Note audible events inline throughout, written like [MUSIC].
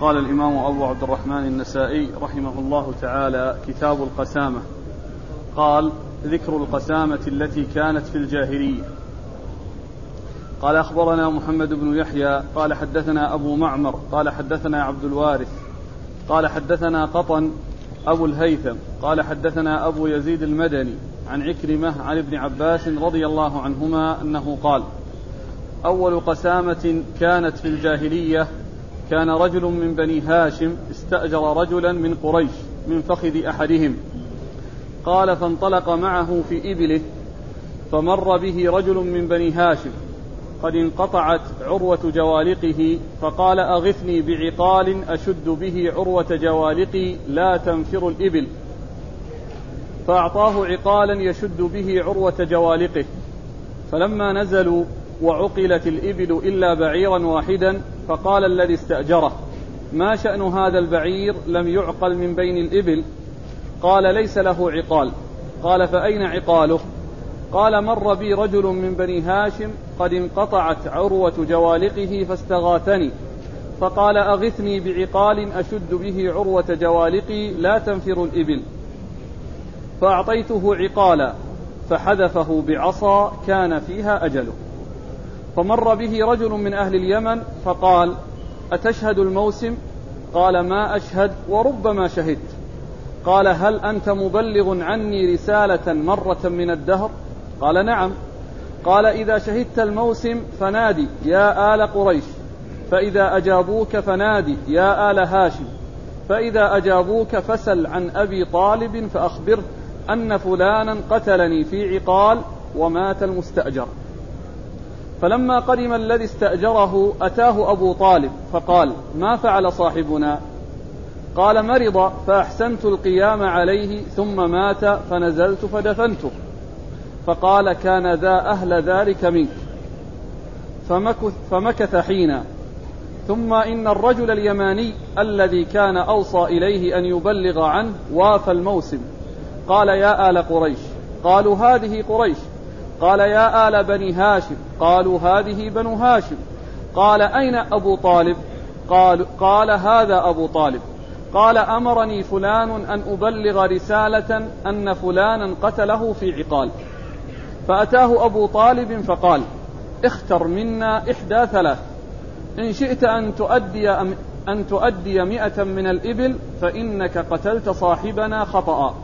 قال الإمام أبو عبد الرحمن النسائي رحمه الله تعالى كتاب القسامة. قال ذكر القسامة التي كانت في الجاهلية. قال أخبرنا محمد بن يحيى قال حدثنا أبو معمر قال حدثنا عبد الوارث قال حدثنا قطن أبو الهيثم قال حدثنا أبو يزيد المدني عن عكرمة عن ابن عباس رضي الله عنهما أنه قال أول قسامة كانت في الجاهلية كان رجل من بني هاشم استأجر رجلا من قريش من فخذ أحدهم. قال فانطلق معه في إبله فمر به رجل من بني هاشم. قد انقطعت عروة جوالقه فقال أغثني بعقال أشد به عروة جوالقي لا تنفر الإبل. فأعطاه عقالا يشد به عروة جوالقه. فلما نزلوا وعقلت الإبل إلا بعيرا واحدا فقال الذي استأجره ما شأن هذا البعير لم يعقل من بين الإبل؟ قال ليس له عقال. قال فأين عقاله؟ قال مر بي رجل من بني هاشم قد انقطعت عروة جوالقه فاستغاثني. فقال أغثني بعقال أشد به عروة جوالقي لا تنفر الإبل. فأعطيته عقالا فحذفه بعصا كان فيها أجله. فمر به رجل من أهل اليمن فقال أتشهد الموسم؟ قال ما أشهد وربما شهدت. قال هل أنت مبلغ عني رسالة مرة من الدهر؟ قال نعم. قال إذا شهدت الموسم فنادي يا آل قريش فإذا أجابوك فنادي يا آل هاشم فإذا أجابوك فسل عن أبي طالب فأخبره أن فلانا قتلني في عقال ومات المستأجر. فلما قدم الذي استأجره أتاه أبو طالب فقال ما فعل صاحبنا؟ قال مرض فأحسنت القيام عليه ثم مات فنزلت فدفنته. فقال كان ذا أهل ذلك منك. فمكث, فمكث حينا. ثم إن الرجل اليماني الذي كان أوصى إليه أن يبلغ عنه وافى الموسم. قال يا آل قريش. قالوا هذه قريش. قال يا آل بني هاشم قالوا هذه بنو هاشم. قال أين أبو طالب؟ قال, قال هذا أبو طالب. قال أمرني فلان أن أبلغ رسالة أن فلانا قتله في عقال. فأتاه أبو طالب فقال اختر منا إحدى ثلاث. إن شئت أن تؤدي أن تؤدي مئة من الإبل فإنك قتلت صاحبنا خطأ.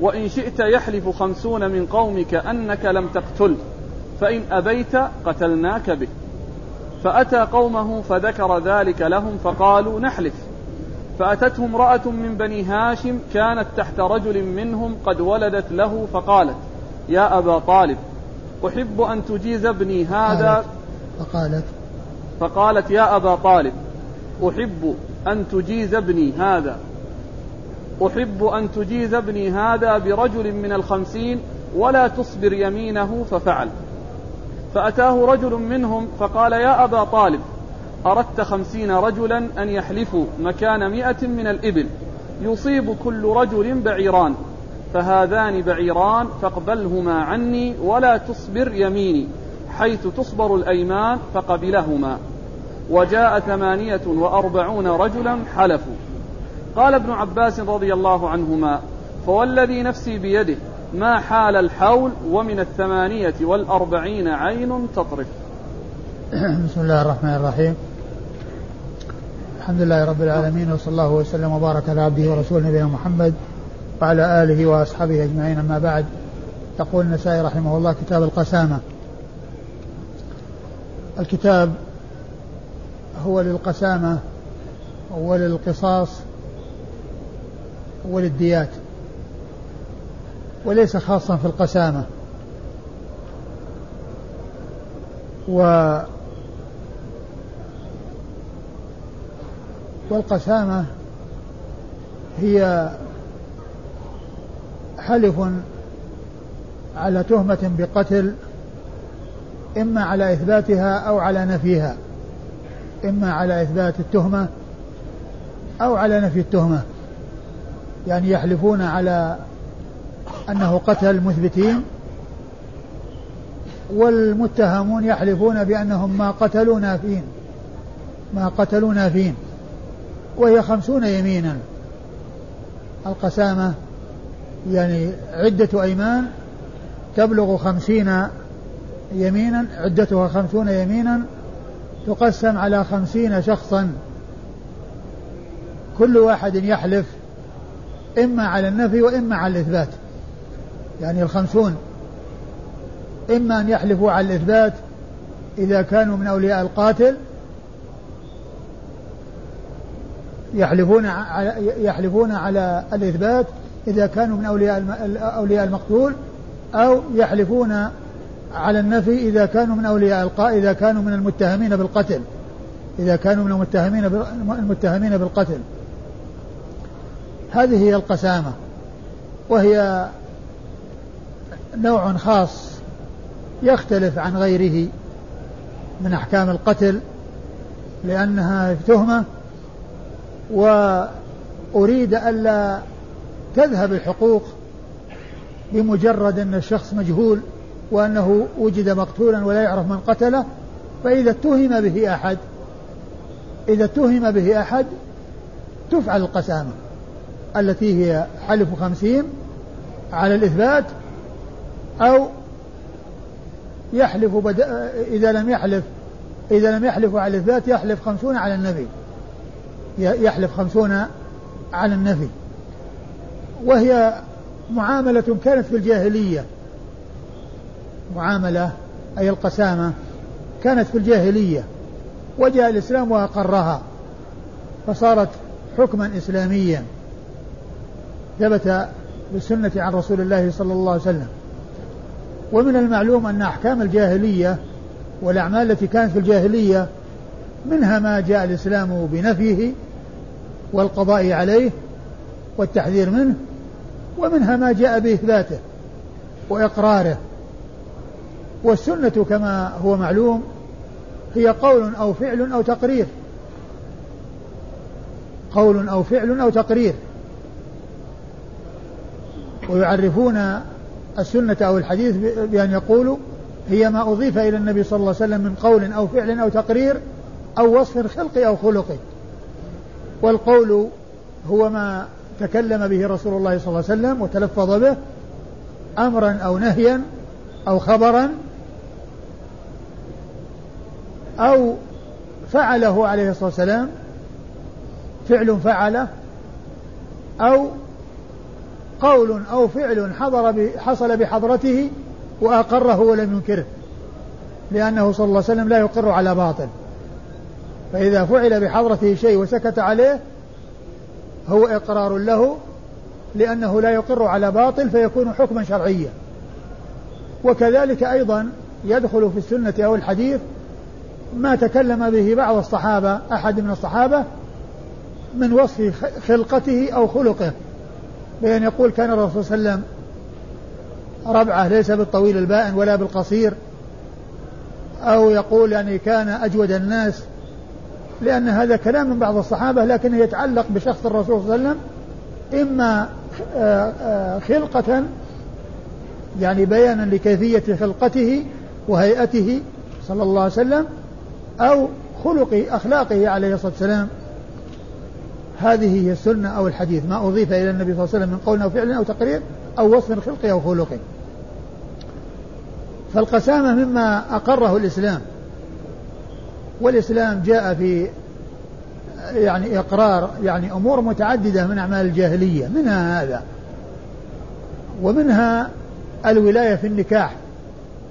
وإن شئت يحلف خمسون من قومك أنك لم تقتل فإن أبيت قتلناك به. فأتى قومه فذكر ذلك لهم فقالوا نحلف. فأتته امرأة من بني هاشم كانت تحت رجل منهم قد ولدت له فقالت يا أبا طالب أحب أن تجيز ابني هذا؟ فقالت فقالت يا أبا طالب أحب أن تجيز ابني هذا. أحب أن تجيز ابني هذا برجل من الخمسين ولا تصبر يمينه ففعل. فأتاه رجل منهم فقال يا أبا طالب أردت خمسين رجلا أن يحلفوا مكان مئة من الإبل يصيب كل رجل بعيران فهذان بعيران فاقبلهما عني ولا تصبر يميني حيث تصبر الأيمان فقبلهما. وجاء ثمانية وأربعون رجلا حلفوا. قال ابن عباس رضي الله عنهما فوالذي نفسي بيده ما حال الحول ومن الثمانية والأربعين عين تطرف. [CLEARS THROAT] بسم الله الرحمن الرحيم. الحمد لله رب العالمين وصلى الله وسلم وبارك على عبده ورسوله نبينا محمد وعلى آله وأصحابه أجمعين. أما بعد يقول النسائي رحمه الله كتاب القسامة. الكتاب هو للقسامة وللقصاص وللديات وليس خاصا في القسامة. و والقسامة هي حلف على تهمة بقتل إما على إثباتها أو على نفيها إما على إثبات التهمة أو على نفي التهمة. يعني يحلفون على أنه قتل مثبتين والمتهمون يحلفون بأنهم ما قتلوا نافين ما قتلوا نافين وهي خمسون يمينا. القسامة يعني عدة أيمان تبلغ خمسين يمينا عدتها خمسون يمينا تقسم على خمسين شخصا. كل واحد يحلف إما على النفي وإما على الإثبات. يعني الخمسون. إما أن يحلفوا على الإثبات إذا كانوا من أولياء القاتل يحلفون على يحلفون على الإثبات إذا كانوا من أولياء أولياء المقتول أو يحلفون على النفي إذا كانوا من أولياء القاء إذا كانوا من المتهمين بالقتل. إذا كانوا من المتهمين المتهمين بالقتل. هذه هي القسامة وهي نوع خاص يختلف عن غيره من أحكام القتل لأنها تهمة وأريد ألا تذهب الحقوق بمجرد أن الشخص مجهول وأنه وجد مقتولا ولا يعرف من قتله فإذا اتهم به أحد إذا اتهم به أحد تفعل القسامة. التي هي حلف خمسين على الإثبات أو يحلف بد... إذا لم يحلف إذا لم يحلف على الإثبات يحلف خمسون على النبي يحلف خمسون على النفي. وهي معاملة كانت في الجاهلية. معاملة أي القسامة كانت في الجاهلية. وجاء الإسلام وأقرها. فصارت حكما إسلاميا. ثبت بالسنة عن رسول الله صلى الله عليه وسلم. ومن المعلوم أن أحكام الجاهلية والأعمال التي كانت في الجاهلية منها ما جاء الإسلام بنفيه والقضاء عليه والتحذير منه ومنها ما جاء بإثباته وإقراره. والسنة كما هو معلوم هي قول أو فعل أو تقرير. قول أو فعل أو تقرير. ويعرفون السنة أو الحديث بأن يقولوا هي ما أضيف إلى النبي صلى الله عليه وسلم من قول أو فعل أو تقرير أو وصف خلقي أو خلقي والقول هو ما تكلم به رسول الله صلى الله عليه وسلم وتلفظ به أمرا أو نهيا أو خبرا أو فعله عليه الصلاة والسلام فعل فعله أو قول أو فعل حضر حصل بحضرته وأقره ولم ينكره لأنه صلى الله عليه وسلم لا يقر على باطل. فإذا فعل بحضرته شيء وسكت عليه هو إقرار له لأنه لا يقر على باطل فيكون حكما شرعيا. وكذلك أيضا يدخل في السنة أو الحديث ما تكلم به بعض الصحابة أحد من الصحابة من وصف خلقته أو خلقه. بأن يقول كان الرسول صلى الله عليه وسلم ربعة ليس بالطويل البائن ولا بالقصير أو يقول يعني كان أجود الناس لأن هذا كلام من بعض الصحابة لكنه يتعلق بشخص الرسول صلى الله عليه وسلم إما آه، آه، خلقة يعني بيانا لكيفية خلقته وهيئته صلى الله عليه وسلم أو خلق أخلاقه عليه الصلاة والسلام. هذه هي السنة أو الحديث. ما أضيف إلى النبي صلى الله عليه وسلم من قول أو فعل أو تقرير أو وصف خلقي أو خلقي فالقسامة مما أقره الإسلام والإسلام جاء في يعني إقرار يعني أمور متعددة من أعمال الجاهلية منها هذا ومنها الولاية في النكاح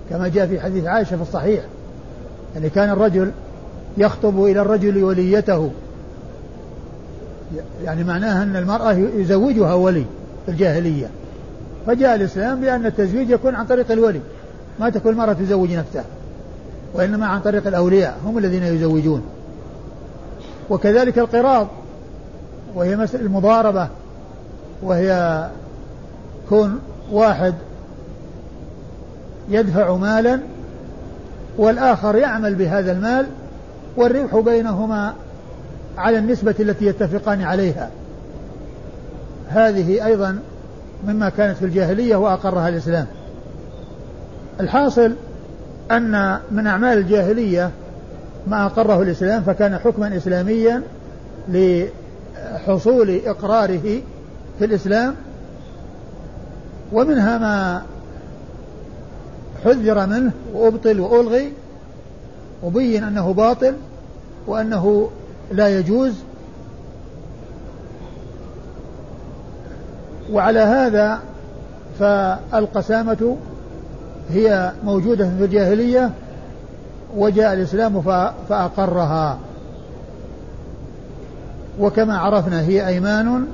كما جاء في حديث عائشة في الصحيح يعني كان الرجل يخطب إلى الرجل وليته. يعني معناها أن المرأة يزوجها ولي في الجاهلية. فجاء الإسلام بأن التزويج يكون عن طريق الولي ما تكون المرأة تزوج نفسها وإنما عن طريق الأولياء هم الذين يزوجون. وكذلك القراض وهي مسألة المضاربة وهي كون واحد يدفع مالا والآخر يعمل بهذا المال والربح بينهما على النسبة التي يتفقان عليها. هذه أيضا مما كانت في الجاهلية وأقرها الإسلام. الحاصل أن من أعمال الجاهلية ما أقره الإسلام فكان حكما إسلاميا حصول إقراره في الإسلام. ومنها ما حذر منه وأبطل وألغي وبين أنه باطل وأنه لا يجوز. وعلى هذا فالقسامة هي موجودة في الجاهلية وجاء الإسلام فأقرها. وكما عرفنا هي أيمان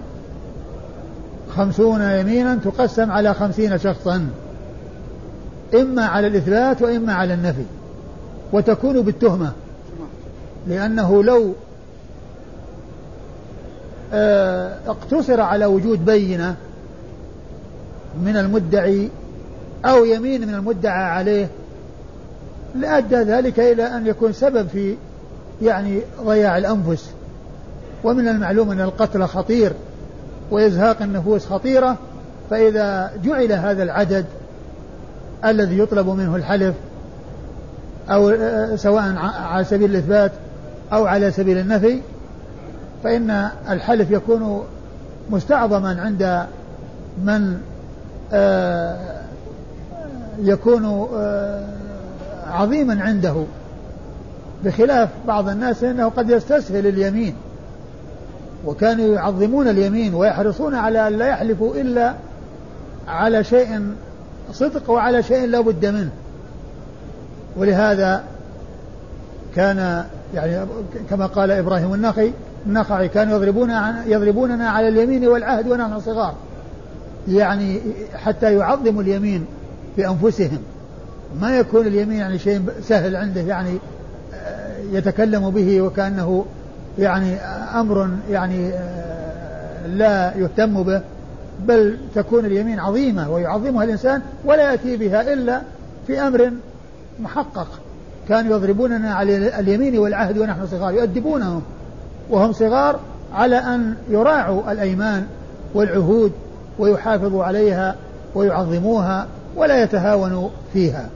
خمسون يمينا تقسم على خمسين شخصا إما على الإثبات وإما على النفي وتكون بالتهمة لأنه لو اقتصر على وجود بينة من المدعي أو يمين من المدعى عليه لأدى ذلك إلى أن يكون سبب في يعني ضياع الأنفس ومن المعلوم أن القتل خطير وإزهاق النفوس خطيرة فإذا جعل هذا العدد الذي يطلب منه الحلف أو آه، سواء على سبيل الإثبات أو على سبيل النفي فإن الحلف يكون مستعظما عند من آه، يكون آه، عظيما عنده. بخلاف بعض الناس إنه قد يستسهل اليمين وكانوا يعظمون اليمين ويحرصون على أن لا يحلفوا إلا على شيء صدق وعلى شيء لا بد منه. ولهذا كان يعني كما قال إبراهيم النخعي النخعي كانوا يضربون يضربوننا على اليمين والعهد ونحن صغار. يعني حتى يعظموا اليمين في أنفسهم. ما يكون اليمين يعني شيء سهل عنده يعني آه، يتكلم به وكأنه يعني أمر يعني آه، لا يهتم به. بل تكون اليمين عظيمة ويعظمها الإنسان ولا يأتي بها إلا في أمر محقق. كانوا يضربوننا على اليمين والعهد ونحن صغار يؤدبونهم. وهم صغار على أن يراعوا الأيمان والعهود ويحافظوا عليها ويعظموها ولا يتهاونوا فيها.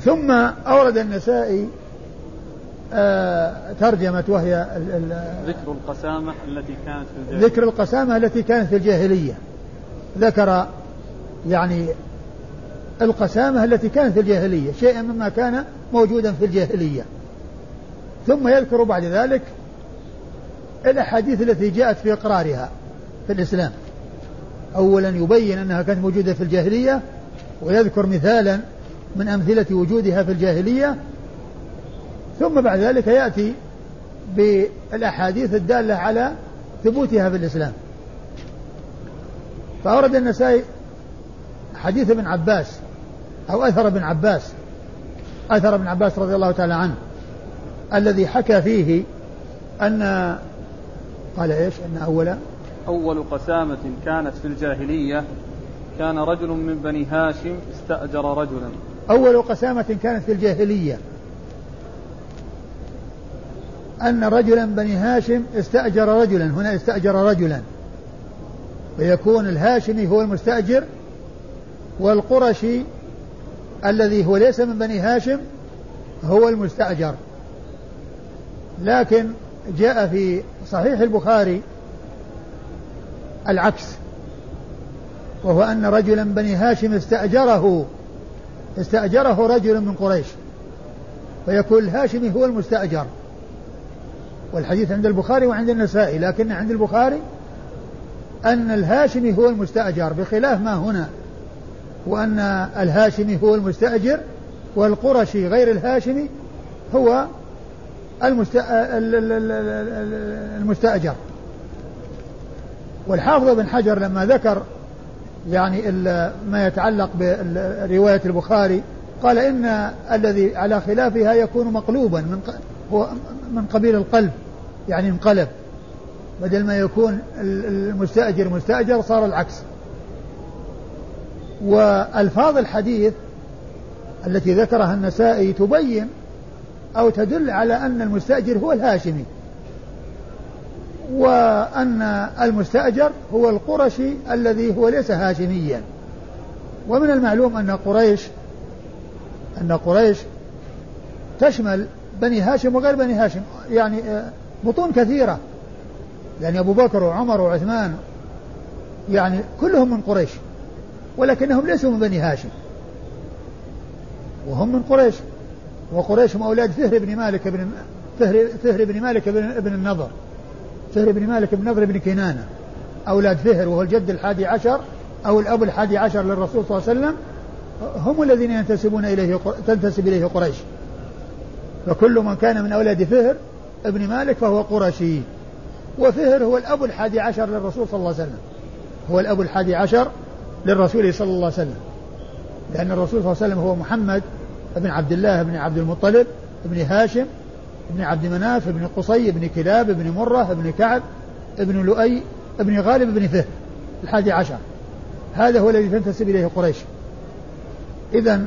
ثم أورد النسائي آه ترجمة وهي ذكر القسامة التي كانت في الجاهلية. ذكر القسامة التي كانت في الجاهلية. ذكر يعني القسامة التي كانت في الجاهلية شيئا مما كان موجودا في الجاهلية. ثم يذكر بعد ذلك الأحاديث التي جاءت في إقرارها في الإسلام. أولا يبين أنها كانت موجودة في الجاهلية ويذكر مثالا من أمثلة وجودها في الجاهلية. ثم بعد ذلك يأتي بالأحاديث الدالة على ثبوتها في الإسلام. فأورد النسائي حديث ابن عباس أو أثر ابن عباس أثر ابن عباس رضي الله تعالى عنه. الذي حكى فيه أن قال إيش؟ أن أول أول قسامة كانت في الجاهلية كان رجل من بني هاشم استأجر رجلا. أول قسامة كانت في الجاهلية. أن رجلا بني هاشم استأجر رجلا هنا استأجر رجلا. ويكون الهاشمي هو المستأجر والقرشي الذي هو ليس من بني هاشم هو المستأجر. لكن جاء في صحيح البخاري العكس وهو أن رجلا بني هاشم استأجره استأجره رجل من قريش فيكون الهاشمي هو المستأجر. والحديث عند البخاري وعند النسائي لكن عند البخاري أن الهاشمي هو المستأجر بخلاف ما هنا وأن الهاشمي هو المستأجر والقرشي غير الهاشمي هو المستأجر. والحافظ بن حجر لما ذكر يعني ما يتعلق برواية البخاري قال إن الذي على خلافها يكون مقلوبا من هو من قبيل القلب يعني انقلب. بدل ما يكون المستأجر مستأجر صار العكس. وألفاظ الحديث التي ذكرها النسائي تبين أو تدل على أن المستأجر هو الهاشمي وأن المستأجر هو القرشي الذي هو ليس هاشميا. ومن المعلوم أن قريش أن قريش تشمل بني هاشم وغير بني هاشم يعني بطون كثيرة. يعني أبو بكر وعمر وعثمان يعني كلهم من قريش ولكنهم ليسوا من بني هاشم وهم من قريش. وقريش هم أولاد فهر بن مالك بن فهر, فهر بن مالك بن, بن النضر. فهر بن مالك بن النضر بن كنانة. أولاد فهر وهو الجد الحادي عشر أو الأب الحادي عشر للرسول صلى الله عليه وسلم هم الذين ينتسبون إليه تنتسب إليه قريش. فكل من كان من أولاد فهر ابن مالك فهو قرشي. وفهر هو الأب الحادي عشر للرسول صلى الله عليه وسلم. هو الأب الحادي عشر للرسول صلى الله عليه وسلم. لأن الرسول صلى الله عليه وسلم هو محمد بن عبد الله بن عبد المطلب بن هاشم بن عبد مناف بن قصي بن كلاب بن مرة بن كعب بن لؤي بن غالب بن فهر الحادي عشر. هذا هو الذي تنتسب إليه قريش. إذا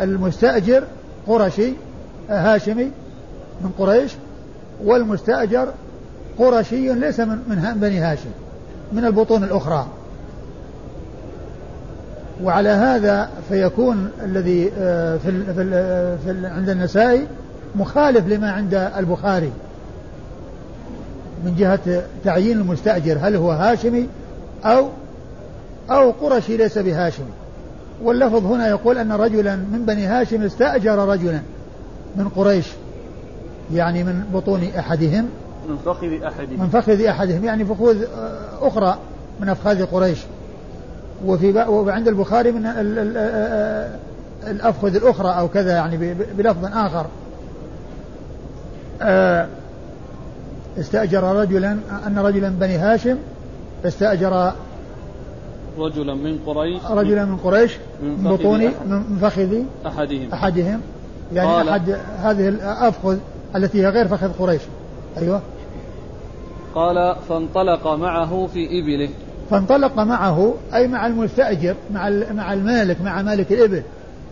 المستأجر قرشي هاشمي من قريش والمستأجر قرشي ليس من, من بني هاشم من البطون الأخرى. وعلى هذا فيكون الذي آه، في, في, ال عند النسائي مخالف لما عند البخاري من جهة تعيين المستأجر هل هو هاشمي أو أو قرشي ليس بهاشمي. واللفظ هنا يقول أن رجلا من بني هاشم استأجر رجلا من قريش يعني من بطون أحدهم. من فخذ أحدهم. من فخذ أحدهم يعني فخوذ أخرى من أفخاذ قريش. وفي وعند البخاري من الأفخذ الأخرى أو كذا يعني بلفظ آخر. استأجر رجلا أن رجلا بني هاشم استأجر رجلا من قريش رجلا من قريش من بطون من فخذ أحدهم. أحدهم. يعني أحد هذه الأفخذ التي هي غير فخذ قريش. أيوه. قال فانطلق معه في إبله. فانطلق معه أي مع المستأجر مع مع المالك مع مالك الإبل.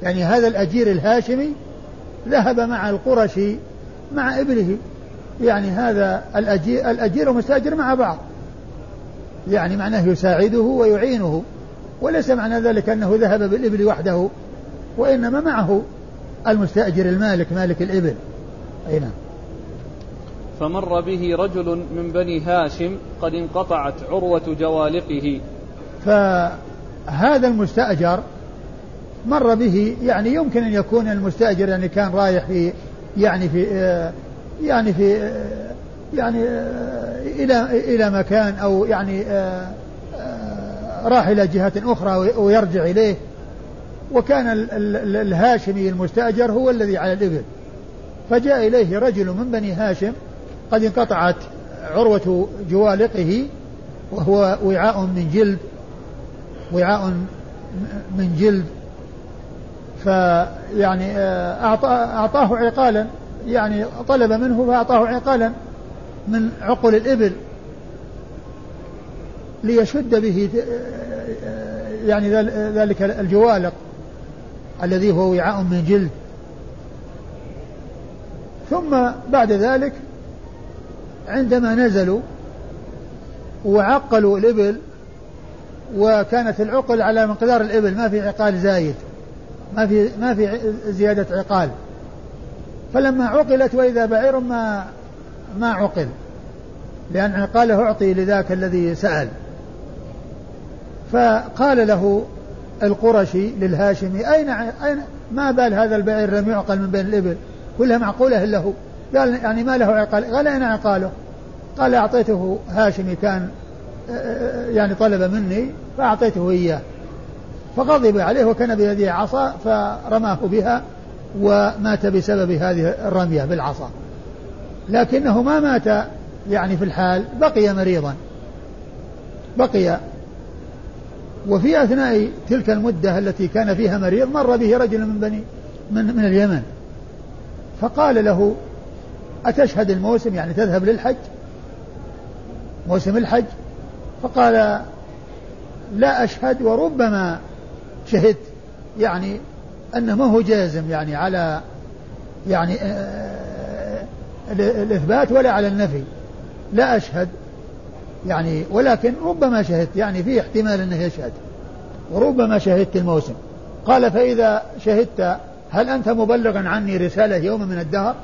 يعني هذا الأجير الهاشمي ذهب مع القرشي مع إبله. يعني هذا الأجير, الأجير والمستأجر مع بعض. يعني معناه يساعده ويعينه. وليس معنى ذلك أنه ذهب بالإبل وحده وإنما معه المستأجر المالك مالك الإبل. أي نعم. فمر به رجل من بني هاشم قد انقطعت عروة جوالقه. فهذا المستأجر مر به يعني يمكن أن يكون المستأجر يعني كان رايح في يعني في يعني في يعني إلى إلى مكان أو يعني راح إلى جهة أخرى ويرجع إليه. وكان الهاشمي المستأجر هو الذي على الإبل. فجاء إليه رجل من بني هاشم قد انقطعت عروة جوالقه وهو وعاء من جلد وعاء من جلد. فيعني آه، أعطاه عقالا يعني طلب منه فأعطاه عقالا من عقل الإبل ليشد به آه، يعني ذلك الجوالق الذي هو وعاء من جلد. ثم بعد ذلك عندما نزلوا وعقلوا الإبل وكانت العقل على مقدار الإبل ما في عقال زايد ما في ما في زيادة عقال. فلما عقلت وإذا بعير ما ما عقل لأن عقاله أعطي لذاك الذي سأل. فقال له القرشي للهاشمي أين أين ما بال هذا البعير لم يعقل من بين الإبل؟ كلها معقولة له قال يعني ما له عقال قال أين عقاله؟ قال أعطيته هاشمي كان يعني طلب مني فأعطيته إياه. فغضب عليه وكان بيده عصا فرماه بها ومات بسبب هذه الرمية بالعصا. لكنه ما مات يعني في الحال بقي مريضا. بقي. وفي أثناء تلك المدة التي كان فيها مريض مر به رجل من بني من, من اليمن. فقال له أتشهد الموسم؟ يعني تذهب للحج؟ موسم الحج فقال لا أشهد وربما شهدت يعني أنه ما هو جازم يعني على يعني آه، الإثبات ولا على النفي. لا أشهد يعني ولكن ربما شهدت يعني في احتمال أنه يشهد. وربما شهدت الموسم. قال فإذا شهدت هل أنت مبلغا عني رسالة يوم من الدهر؟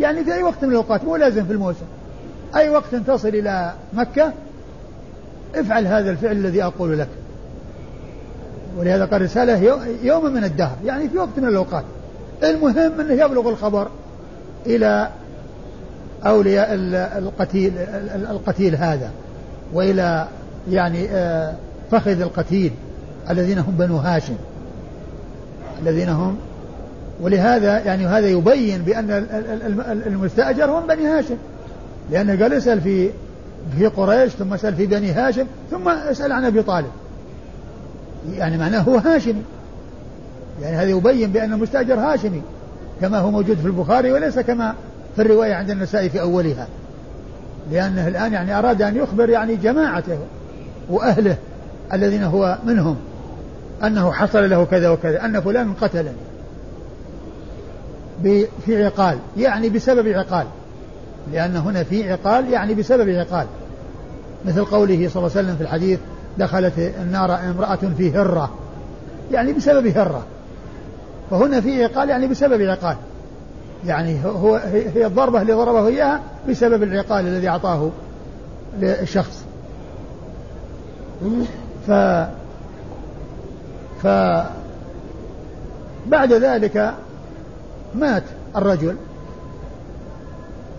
يعني في أي وقت من الأوقات مو لازم في الموسم. أي وقت تصل إلى مكة افعل هذا الفعل الذي أقول لك. ولهذا قال رسالة يوم من الدهر يعني في وقت من الأوقات. المهم أنه يبلغ الخبر إلى أولياء القتيل القتيل هذا وإلى يعني آه، فخذ القتيل الذين هم بنو هاشم. الذين هم ولهذا يعني هذا يبين بأن المستأجر هم بني هاشم. لأنه قال اسأل في في قريش ثم اسأل في بني هاشم ثم اسأل عن أبي طالب. يعني معناه هو هاشمي. يعني هذا يبين بأن المستأجر هاشمي كما هو موجود في البخاري وليس كما في الرواية عند النسائي في أولها. لأنه الآن يعني أراد أن يخبر يعني جماعته وأهله الذين هو منهم أنه حصل له كذا وكذا أن فلان قتلني. في عقال يعني بسبب عقال. لأن هنا في عقال يعني بسبب عقال. مثل قوله صلى الله عليه وسلم في الحديث دخلت النار امرأة في هرة. يعني بسبب هرة. فهنا في عقال يعني بسبب عقال. يعني هو هي الضربة اللي ضربه إياها بسبب العقال الذي أعطاه للشخص. ف ف بعد ذلك مات الرجل.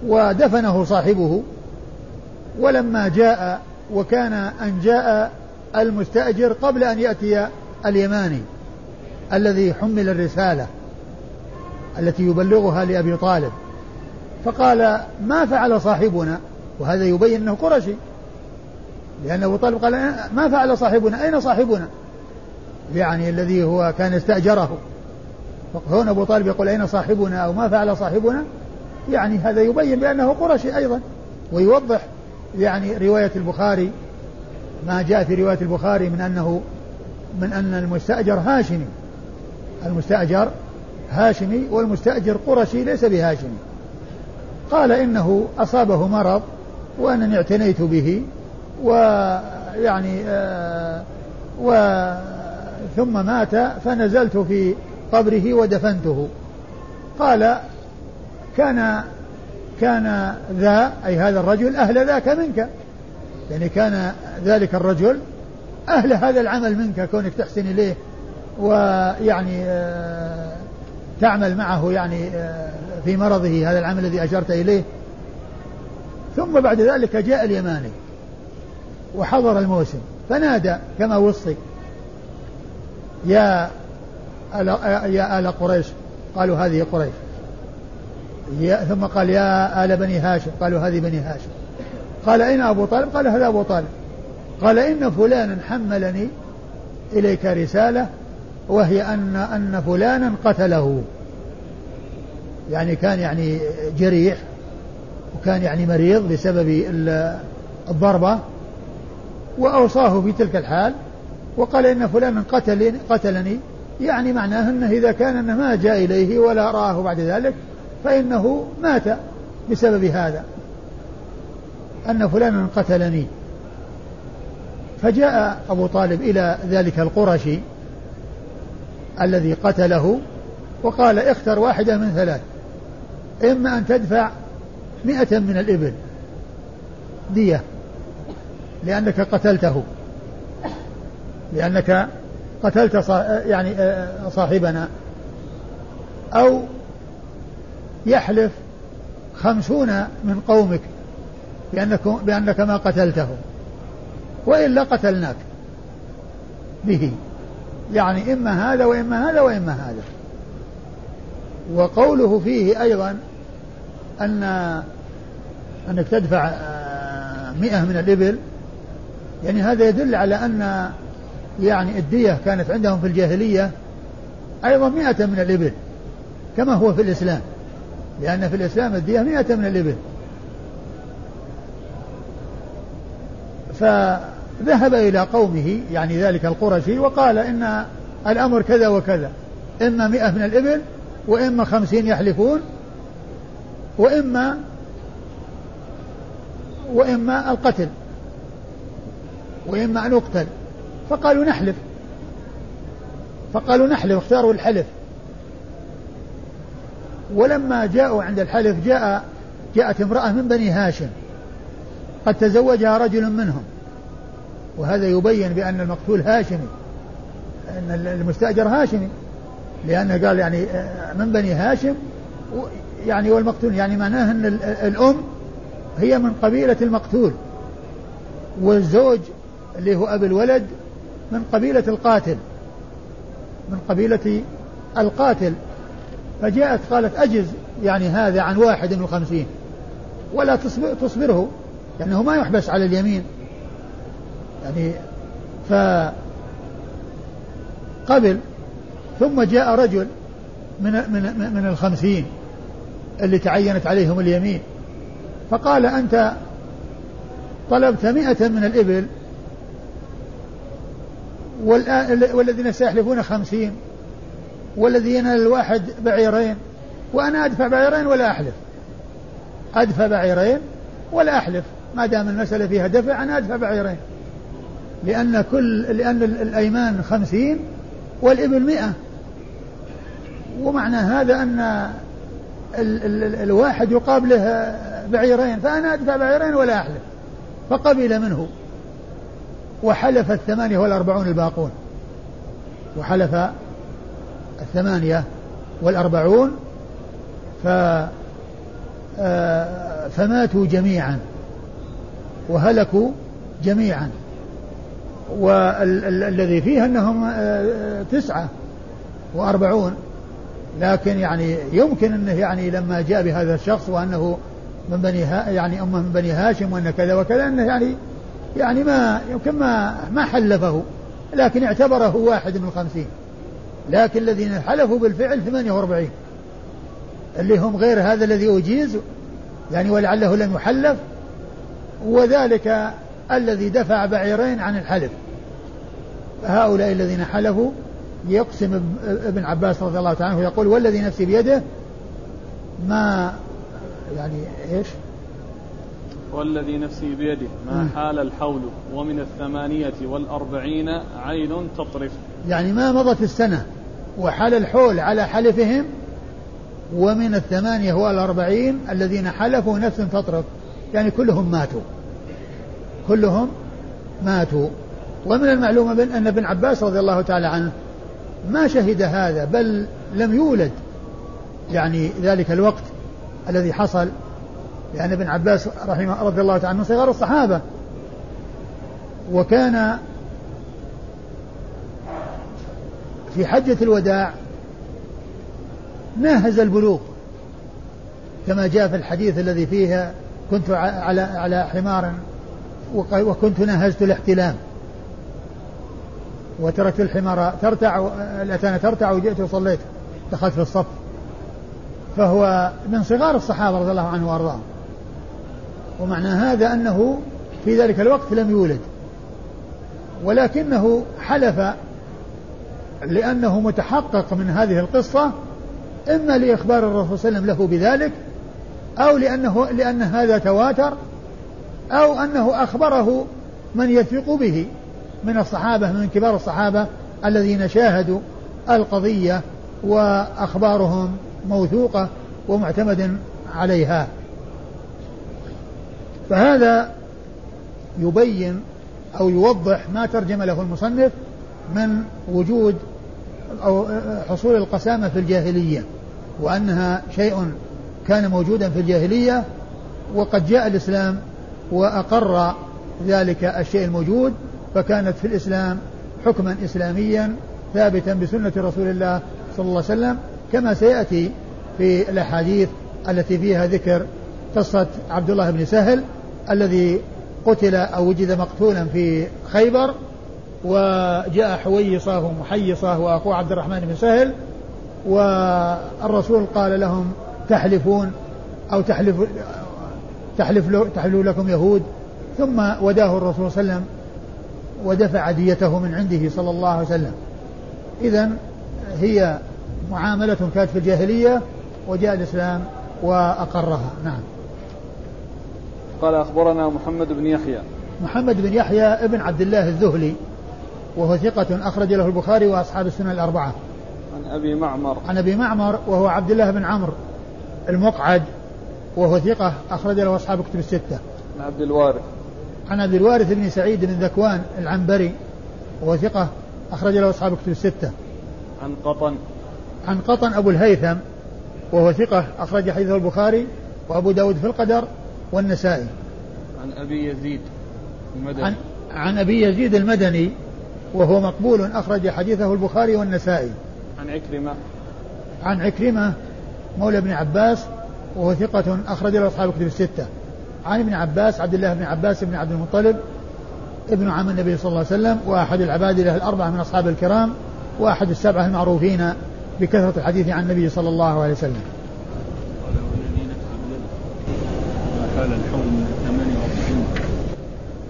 ودفنه صاحبه ولما جاء وكان أن جاء المستأجر قبل أن يأتي اليماني الذي حمل الرسالة التي يبلغها لأبي طالب. فقال ما فعل صاحبنا؟ وهذا يبين أنه قرشي لأن أبو طالب قال ما فعل صاحبنا؟ أين صاحبنا؟ يعني الذي هو كان استأجره. فهنا أبو طالب يقول أين صاحبنا؟ أو ما فعل صاحبنا؟ يعني هذا يبين بأنه قرشي أيضا ويوضح يعني رواية البخاري ما جاء في رواية البخاري من أنه من أن المستأجر هاشمي. المستأجر هاشمي والمستأجر قرشي ليس بهاشمي. قال إنه أصابه مرض وأنني اعتنيت به ويعني آه و ثم مات فنزلت في قبره ودفنته. قال كان كان ذا أي هذا الرجل أهل ذاك منك. يعني كان ذلك الرجل أهل هذا العمل منك كونك تحسن إليه ويعني آه، تعمل معه يعني آه، في مرضه هذا العمل الذي أشرت إليه. ثم بعد ذلك جاء اليماني وحضر الموسم فنادى كما وصي يا آل يا آل قريش قالوا هذه قريش. ثم قال يا آل بني هاشم. قالوا هذه بني هاشم. قال أين أبو طالب؟ قال هذا أبو طالب. قال إن فلانا حملني إليك رسالة وهي أن أن فلانا قتله. يعني كان يعني جريح وكان يعني مريض بسبب الضربة وأوصاه في تلك الحال وقال إن فلانا قتلني, قتلني. يعني معناه أنه إذا كان أنه ما جاء إليه ولا رآه بعد ذلك فإنه مات بسبب هذا أن فلانا قتلني. فجاء أبو طالب إلى ذلك القرشي الذي قتله وقال اختر واحدة من ثلاث إما أن تدفع مئة من الإبل دية لأنك قتلته لأنك قتلت يعني آه، صاحبنا أو يحلف خمسون من قومك بأنك, بأنك ما قتلته. وإلا قتلناك به. يعني إما هذا وإما هذا وإما هذا. وقوله فيه أيضا أن أنك تدفع آه، مئة من الإبل. يعني هذا يدل على أن يعني الدية كانت عندهم في الجاهلية أيضا مئة من الإبل كما هو في الإسلام. لأن في الإسلام الدية مئة من الإبل. فذهب إلى قومه يعني ذلك القرشي وقال إن الأمر كذا وكذا. إما مئة من الإبل وإما خمسين يحلفون وإما وإما القتل وإما أن أقتل فقالوا نحلف. فقالوا نحلف اختاروا الحلف. ولما جاءوا عند الحلف جاء جاءت امرأة من بني هاشم. قد تزوجها رجل منهم. وهذا يبين بأن المقتول هاشمي. أن المستأجر هاشمي. لأنه قال يعني آه، من بني هاشم يعني والمقتول يعني معناه أن الأم هي من قبيلة المقتول. والزوج اللي هو أبو الولد من قبيلة القاتل. من قبيلة القاتل. فجاءت قالت أجز يعني هذا عن واحد من الخمسين ولا تصبر تصبره لأنه ما يحبس على اليمين. يعني ف قبل ثم جاء رجل من من من الخمسين اللي تعينت عليهم اليمين. فقال أنت طلبت مئة من الإبل والذين سيحلفون خمسين. والذي ينال الواحد بعيرين وأنا أدفع بعيرين ولا أحلف. أدفع بعيرين ولا أحلف. ما دام المسألة فيها دفع أنا أدفع بعيرين. لأن كل لأن الأيمان خمسين والإبل مئة. ومعنى هذا أن ال ال الواحد يقابله بعيرين فأنا أدفع بعيرين ولا أحلف. فقبل منه. وحلف الثمانية والأربعون الباقون. وحلف الثمانية والأربعون ف آه، فماتوا جميعا وهلكوا جميعا. والذي فيه أنهم آه، تسعة وأربعون لكن يعني يمكن أنه يعني لما جاء بهذا الشخص وأنه من بني يعني أمة من بني هاشم وأن كذا وكذا أنه يعني يعني ما يمكن ما ما حلفه لكن اعتبره واحد من الخمسين لكن الذين حلفوا بالفعل 48 اللي هم غير هذا الذي أجيز يعني ولعله لم يحلف وذلك الذي دفع بعيرين عن الحلف هؤلاء الذين حلفوا يقسم ابن عباس رضي الله تعالى عنه يقول والذي نفسي بيده ما يعني إيش؟ والذي نفسي بيده ما حال الحول ومن الثمانية والأربعين عين تطرف. يعني ما مضت السنة وحال الحول على حلفهم ومن الثمانية والأربعين الذين حلفوا نفس تطرف. يعني كلهم ماتوا. كلهم ماتوا. ومن المعلوم أن ابن عباس رضي الله تعالى عنه ما شهد هذا بل لم يولد. يعني ذلك الوقت الذي حصل لأن ابن عباس رحمه رضي الله تعالى عنه صغار الصحابة. وكان في حجة الوداع ناهز البلوغ كما جاء في الحديث الذي فيه كنت على على حمار وكنت ناهزت الاحتلام. وتركت الحمار ترتع الأتانة ترتع وجئت وصليت دخلت في الصف. فهو من صغار الصحابة رضي الله عنه وأرضاهم. ومعنى هذا أنه في ذلك الوقت لم يولد ولكنه حلف لأنه متحقق من هذه القصة إما لإخبار الرسول صلى الله عليه وسلم له بذلك أو لأنه لأن هذا تواتر أو أنه أخبره من يثق به من الصحابة من كبار الصحابة الذين شاهدوا القضية وأخبارهم موثوقة ومعتمد عليها. فهذا يبين أو يوضح ما ترجم له المصنف من وجود أو حصول القسامة في الجاهلية وأنها شيء كان موجودا في الجاهلية وقد جاء الإسلام وأقر ذلك الشيء الموجود فكانت في الإسلام حكما إسلاميا ثابتا بسنة رسول الله صلى الله عليه وسلم كما سيأتي في الأحاديث التي فيها ذكر قصة عبد الله بن سهل الذي قتل أو وجد مقتولا في خيبر وجاء حويصة ومحيصة وأخوه عبد الرحمن بن سهل والرسول قال لهم تحلفون أو تحلف تحلف تحلف لكم يهود. ثم وداه الرسول صلى الله عليه وسلم ودفع ديته من عنده صلى الله عليه وسلم. إذا هي معاملة كانت في الجاهلية وجاء الإسلام وأقرها. نعم. قال أخبرنا محمد بن يحيى. محمد بن يحيى ابن عبد الله الذهلي وهو ثقة أخرج له البخاري وأصحاب السنة الأربعة. عن أبي معمر. عن أبي معمر وهو عبد الله بن عمرو المقعد وهو ثقة أخرج له أصحاب كتب الستة. عن عبد الوارث. عن عبد الوارث بن سعيد بن ذكوان العنبري وهو ثقة أخرج له أصحاب كتب الستة. عن قطن. عن قطن أبو الهيثم وهو ثقة أخرج حديثه البخاري وأبو داود في القدر والنسائي. عن أبي يزيد المدني عن, عن أبي يزيد المدني وهو مقبول أخرج حديثه البخاري والنسائي. عن عكرمة عن عكرمة مولى ابن عباس وهو ثقة أخرج له أصحاب كتب الستة. عن ابن عباس عبد الله بن عباس بن عبد المطلب ابن عم النبي صلى الله عليه وسلم وأحد العباد له الأربعة من أصحاب الكرام وأحد السبعة المعروفين بكثرة الحديث عن النبي صلى الله عليه وسلم الحول من 48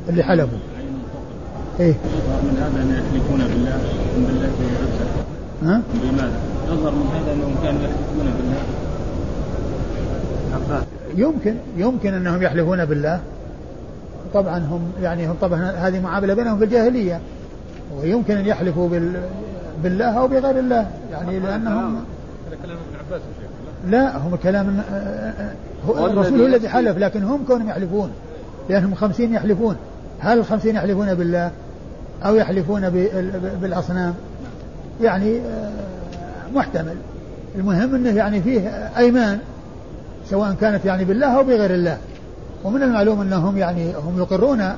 اللي حلفوا إيه. من هذا أن يحلفون بالله من بالله ها؟ بماذا؟ يظهر من هذا أنهم كانوا يحلفون بالله. يمكن يمكن أنهم يحلفون بالله. طبعا هم يعني هم طبعا هذه معاملة بينهم في الجاهلية. ويمكن أن يحلفوا بال بالله أو بغير الله. يعني لانهم هذا كلام ابن عباس. لا هم كلام الرسول هو الذي حلف لكن هم كونهم يحلفون لأنهم خمسين يحلفون. هل الخمسين يحلفون بالله؟ أو يحلفون بالأصنام؟ يعني آه، محتمل. المهم إنه يعني فيه أيمان سواء كانت يعني بالله أو بغير الله. ومن المعلوم إنهم يعني هم يقرون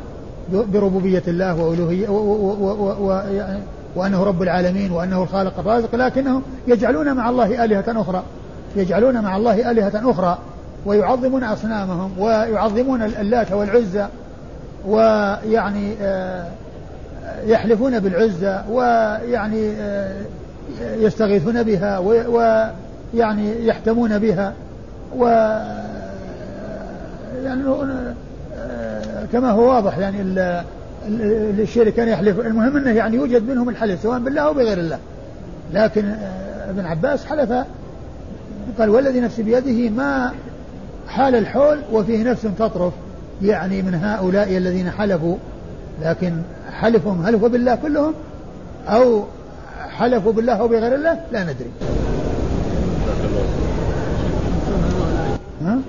بربوبية الله وألوهية وأنه رب العالمين وأنه الخالق الرازق لكنهم يجعلون مع الله آلهة أخرى. يجعلون مع الله آلهة أخرى ويعظمون أصنامهم ويعظمون اللات والعزى ويعني آه، يحلفون بالعزى ويعني آه، يستغيثون بها ويعني يحتمون بها و يعني آه، كما هو واضح يعني الشيء اللي كان يحلف المهم إنه يعني يوجد منهم الحلف سواء بالله أو بغير الله. لكن ابن عباس حلف قال والذي نفسي بيده ما حال الحول وفيه نفس تطرف يعني من هؤلاء الذين حلفوا لكن حلفهم هل هو بالله كلهم؟ أو حلفوا بالله أو بغير الله؟ لا ندري. ها؟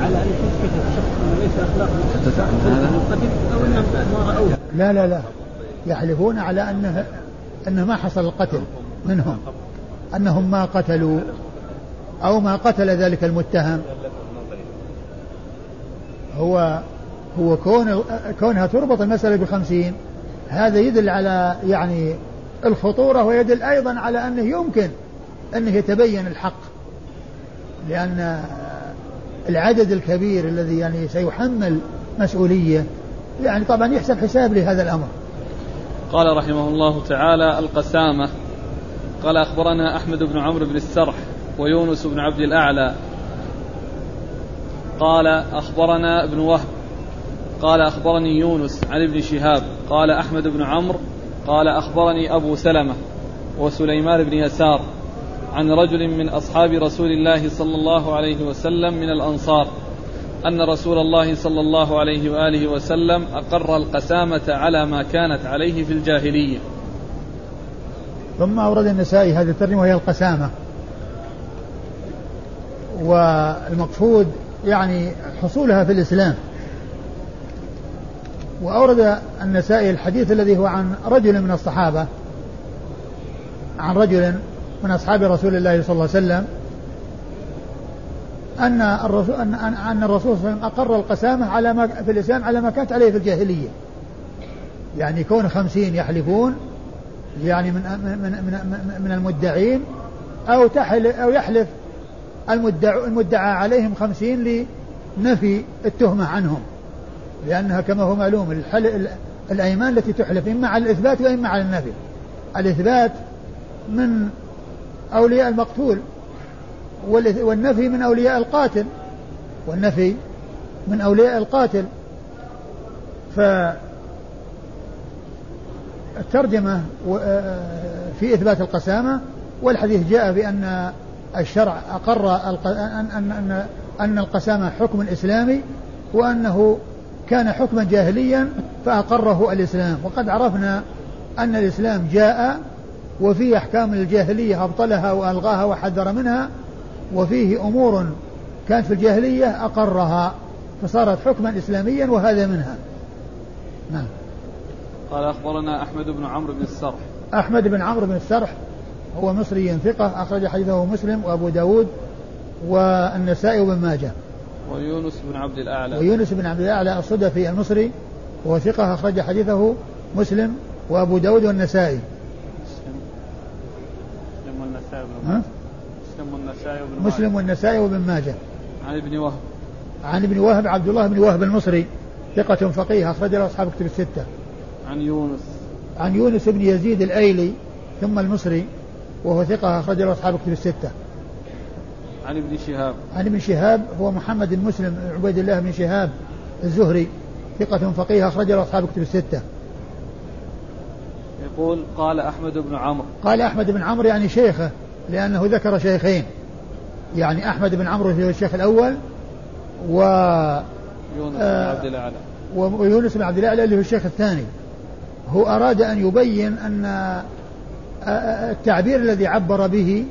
على ان تثبت الشخص ليس اخلاقا أو انهم ما راوه لا لا لا. يحلفون على انه أنه ما حصل القتل منهم. أنهم ما قتلوا أو ما قتل ذلك المتهم. هو هو كون كونها تربط المسألة بخمسين. هذا يدل على يعني الخطورة ويدل أيضا على أنه يمكن أنه يتبين الحق. لأن العدد الكبير الذي يعني سيحمل مسؤولية يعني طبعا يحسب حساب لهذا الأمر. قال رحمه الله تعالى القسامة. قال أخبرنا أحمد بن عمرو بن السرح ويونس بن عبد الأعلى. قال أخبرنا ابن وهب. قال أخبرني يونس عن ابن شهاب. قال أحمد بن عمرو. قال أخبرني أبو سلمة وسليمان بن يسار عن رجل من أصحاب رسول الله صلى الله عليه وسلم من الأنصار أن رسول الله صلى الله عليه وآله وسلم أقر القسامة على ما كانت عليه في الجاهلية. ثم أورد النسائي هذه الترجمة وهي القسامة. والمقصود يعني حصولها في الإسلام. وأورد النسائي الحديث الذي هو عن رجل من الصحابة عن رجل من أصحاب رسول الله صلى الله عليه وسلم أن الرسول أن أن الرسول صلى الله عليه وسلم أقر القسامة على ما في الإسلام على ما كانت عليه في الجاهلية. يعني كون خمسين يحلفون يعني من من من من المدعين أو تحل أو يحلف المدع المدعى عليهم خمسين لنفي التهمة عنهم. لأنها كما هو معلوم الأيمان التي تحلف إما على الإثبات وإما على النفي. الإثبات من أولياء المقتول والنفي من أولياء القاتل. والنفي من أولياء القاتل. فالترجمة في إثبات القسامة والحديث جاء بأن الشرع أقر أن أن أن القسامة حكم إسلامي وأنه كان حكما جاهليا فأقره الإسلام. وقد عرفنا أن الإسلام جاء وفيه أحكام الجاهلية أبطلها وألغاها وحذر منها وفيه أمور كانت في الجاهلية أقرها فصارت حكما إسلاميا وهذا منها. نعم. قال أخبرنا أحمد بن عمرو بن السرح. أحمد بن عمرو بن السرح هو مصري ثقة أخرج حديثه مسلم وأبو داود والنسائي وابن ماجه. ويونس بن عبد الأعلى. ويونس بن عبد الأعلى الصدفي المصري وهو ثقة أخرج حديثه مسلم وأبو داود والنسائي. مسلم والنسائي وابن ها؟ مسلم والنسائي وابن مسلم والنسائي وابن ماجه. عن ابن وهب. عن ابن وهب عبد الله بن وهب المصري ثقة فقيه أخرج له أصحاب كتب الستة. عن يونس. عن يونس بن يزيد الأيلي ثم المصري وهو ثقة أخرج له أصحاب كتب الستة. عن ابن شهاب. عن ابن شهاب هو محمد بن مسلم عبيد الله بن شهاب الزهري ثقة فقيه أخرج له أصحاب كتب الستة. يقول قال أحمد بن عمرو. قال أحمد بن عمرو يعني شيخه لأنه ذكر شيخين. يعني أحمد بن عمرو هو الشيخ الأول و يونس بن آه. عبد الأعلى. ويونس بن عبد الأعلى اللي هو الشيخ الثاني. هو أراد أن يبين أن التعبير الذي عبر به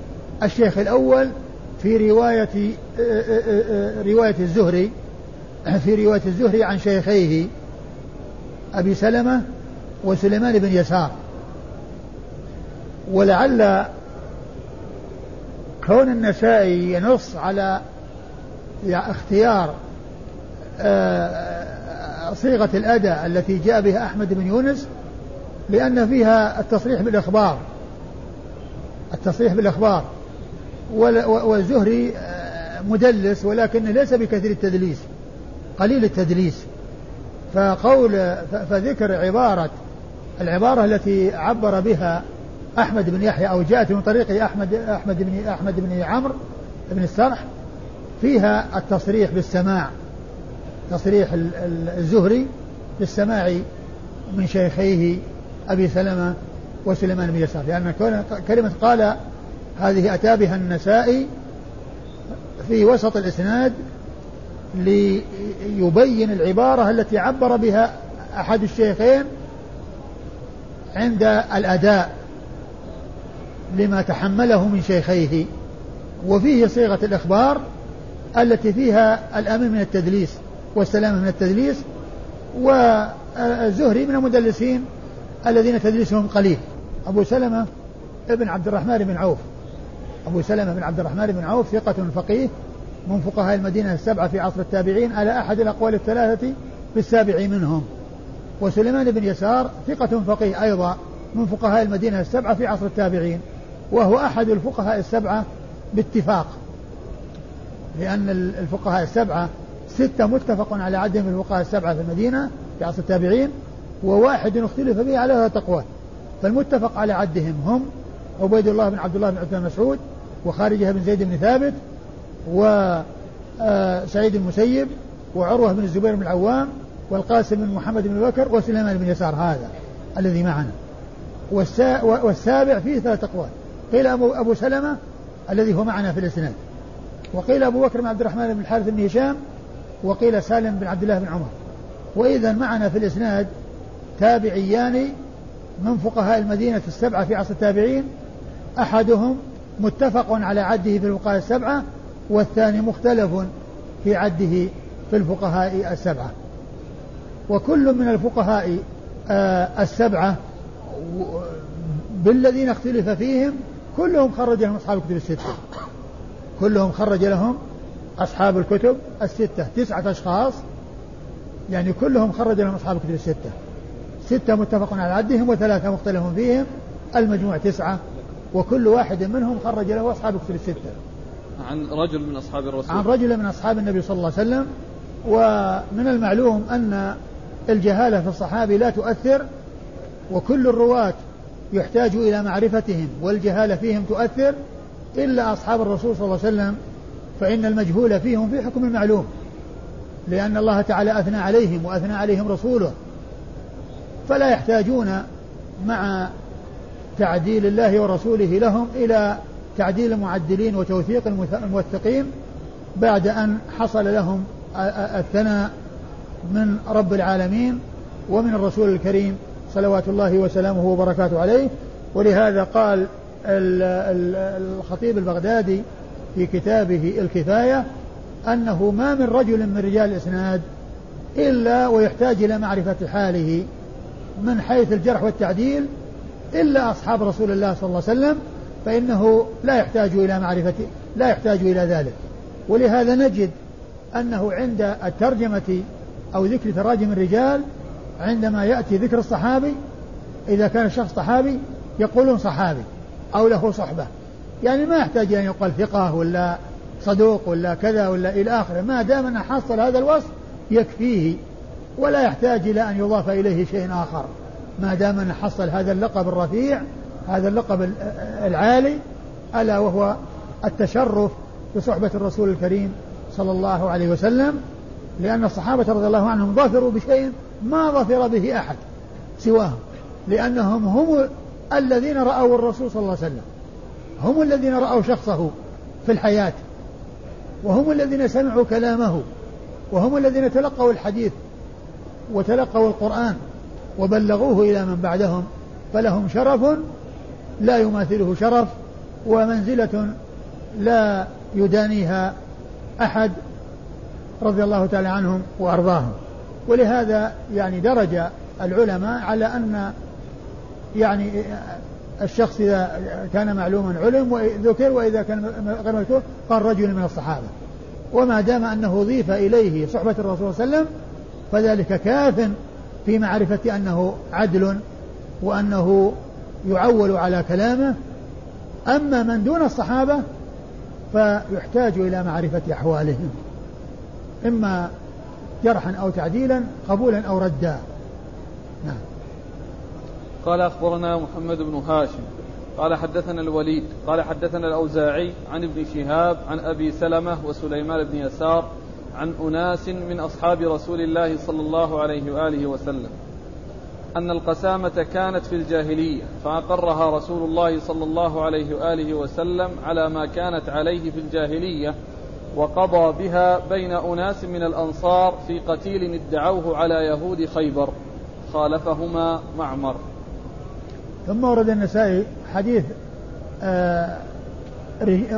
الشيخ الأول في رواية رواية الزهري في رواية الزهري عن شيخيه أبي سلمة وسليمان بن يسار. ولعل كون النسائي ينص على اختيار آه، صيغة الأداء التي جاء بها أحمد بن يونس لأن فيها التصريح بالإخبار. التصريح بالإخبار. والزهري آه، مدلس ولكنه ليس بكثير التدليس. قليل التدليس. فقول فذكر عبارة العبارة التي عبر بها أحمد بن يحيى أو جاءت من طريق أحمد أحمد بن أحمد بن عمرو بن السرح فيها التصريح بالسماع. تصريح ال- ال- الزهري بالسماع من شيخيه أبي سلمة وسليمان بن يسار لأن كلمة قال هذه أتى بها النسائي في وسط الإسناد ليبين العبارة التي عبر بها أحد الشيخين عند الأداء لما تحمله من شيخيه وفيه صيغة الإخبار التي فيها الأمن من التدليس والسلامة من التدليس والزهري من المدلسين الذين تدليسهم قليل. أبو سلمة ابن عبد الرحمن بن عوف. أبو سلمة بن عبد الرحمن بن عوف ثقة فقيه من فقهاء المدينة السبعة في عصر التابعين على أحد الأقوال الثلاثة في السابع منهم. وسليمان بن يسار ثقة فقيه أيضا من فقهاء المدينة السبعة في عصر التابعين وهو أحد الفقهاء السبعة باتفاق. لأن الفقهاء السبعة ستة متفق على عدهم الفقهاء السبعة في المدينة في عصر التابعين وواحد اختلف به على ثلاثة أقوال فالمتفق على عدهم هم عبيد الله بن عبد الله بن عثمان مسعود وخارجه بن زيد بن ثابت وسعيد المسيب وعروة بن الزبير بن العوام والقاسم بن محمد بن بكر وسليمان بن يسار هذا الذي معنا. والسا والسابع فيه ثلاثة أقوال. قيل أبو, أبو سلمة الذي هو معنا في الإسناد. وقيل أبو بكر بن عبد الرحمن بن الحارث بن هشام وقيل سالم بن عبد الله بن عمر. وإذا معنا في الإسناد تابعيان من فقهاء المدينة السبعة في عصر التابعين. أحدهم متفق على عده في الفقهاء السبعة والثاني مختلف في عده في الفقهاء السبعة. وكل من الفقهاء آه السبعة بالذين اختلف فيهم كلهم خرج لهم أصحاب الكتب الستة. كلهم خرج لهم أصحاب الكتب الستة تسعة أشخاص يعني كلهم خرج لهم أصحاب الكتب الستة. ستة متفق على عدهم وثلاثة مختلف فيهم. المجموع تسعة وكل واحد منهم خرج له أصحاب الكتب الستة. عن رجل من أصحاب الرسول. عن رجل من أصحاب النبي صلى الله عليه وسلم. ومن المعلوم أن الجهالة في الصحابة لا تؤثر وكل الرواة يحتاج إلى معرفتهم والجهالة فيهم تؤثر إلا أصحاب الرسول صلى الله عليه وسلم. فإن المجهول فيهم في حكم المعلوم لأن الله تعالى أثنى عليهم وأثنى عليهم رسوله. فلا يحتاجون مع تعديل الله ورسوله لهم إلى تعديل المعدلين وتوثيق الموثقين بعد أن حصل لهم الثناء من رب العالمين ومن الرسول الكريم صلوات الله وسلامه وبركاته عليه. ولهذا قال الخطيب البغدادي في كتابه الكفاية أنه ما من رجل من رجال الإسناد إلا ويحتاج إلى معرفة حاله من حيث الجرح والتعديل إلا أصحاب رسول الله صلى الله عليه وسلم فإنه لا يحتاج إلى معرفة لا يحتاج إلى ذلك. ولهذا نجد أنه عند الترجمة أو ذكر تراجم الرجال عندما يأتي ذكر الصحابي إذا كان الشخص صحابي يقولون صحابي أو له صحبة. يعني ما يحتاج أن يقال ثقة ولا صدوق ولا كذا ولا إلى آخره. ما دام أنه حصل هذا الوصف يكفيه ولا يحتاج إلى أن يضاف إليه شيء آخر. ما دام أنه حصل هذا اللقب الرفيع هذا اللقب العالي ألا وهو التشرف بصحبة الرسول الكريم صلى الله عليه وسلم لأن الصحابة رضي الله عنهم ظفروا بشيء ما ظفر به أحد سواهم لأنهم هم الذين رأوا الرسول صلى الله عليه وسلم. هم الذين رأوا شخصه في الحياة وهم الذين سمعوا كلامه وهم الذين تلقوا الحديث وتلقوا القرآن وبلغوه إلى من بعدهم فلهم شرف لا يماثله شرف ومنزلة لا يدانيها أحد رضي الله تعالى عنهم وأرضاهم. ولهذا يعني درج العلماء على أن يعني الشخص إذا كان معلوما علم وذكر وإذا كان غير مذكور قال رجل من الصحابة. وما دام أنه أضيف إليه صحبة الرسول صلى الله عليه وسلم فذلك كاف في معرفة أنه عدل وأنه يعول على كلامه. أما من دون الصحابة فيحتاج إلى معرفة أحوالهم إما جرحا أو تعديلا قبولا أو ردا. نعم. قال أخبرنا محمد بن هاشم قال حدثنا الوليد قال حدثنا الأوزاعي عن ابن شهاب عن أبي سلمة وسليمان بن يسار عن أناس من أصحاب رسول الله صلى الله عليه وآله وسلم أن القسامة كانت في الجاهلية فأقرها رسول الله صلى الله عليه وآله وسلم على ما كانت عليه في الجاهلية وقضى بها بين أناس من الأنصار في قتيل ادعوه على يهود خيبر خالفهما معمر. ثم ورد النسائي حديث آه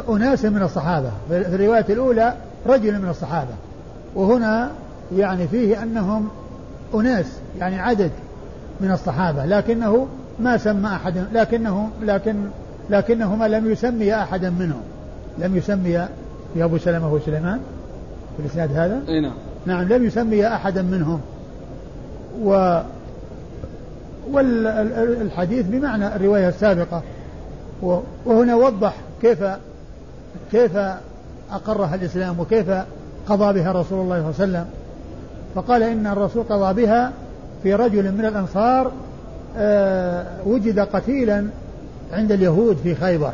أناس من الصحابة في الرواية الأولى رجل من الصحابة. وهنا يعني فيه أنهم أناس يعني عدد من الصحابة لكنه ما سمى أحد لكنه لكن لكنهما لم يسمي أحدا منهم. لم يسمي في أبو سلمة وسليمان في الإسناد هذا؟ إي نعم. نعم لم يسمي أحدا منهم. و والحديث بمعنى الرواية السابقة. وهنا وضح كيف كيف أقرها الإسلام وكيف قضى بها رسول الله صلى الله عليه وسلم. فقال إن الرسول قضى بها في رجل من الأنصار آه، وجد قتيلا عند اليهود في خيبر.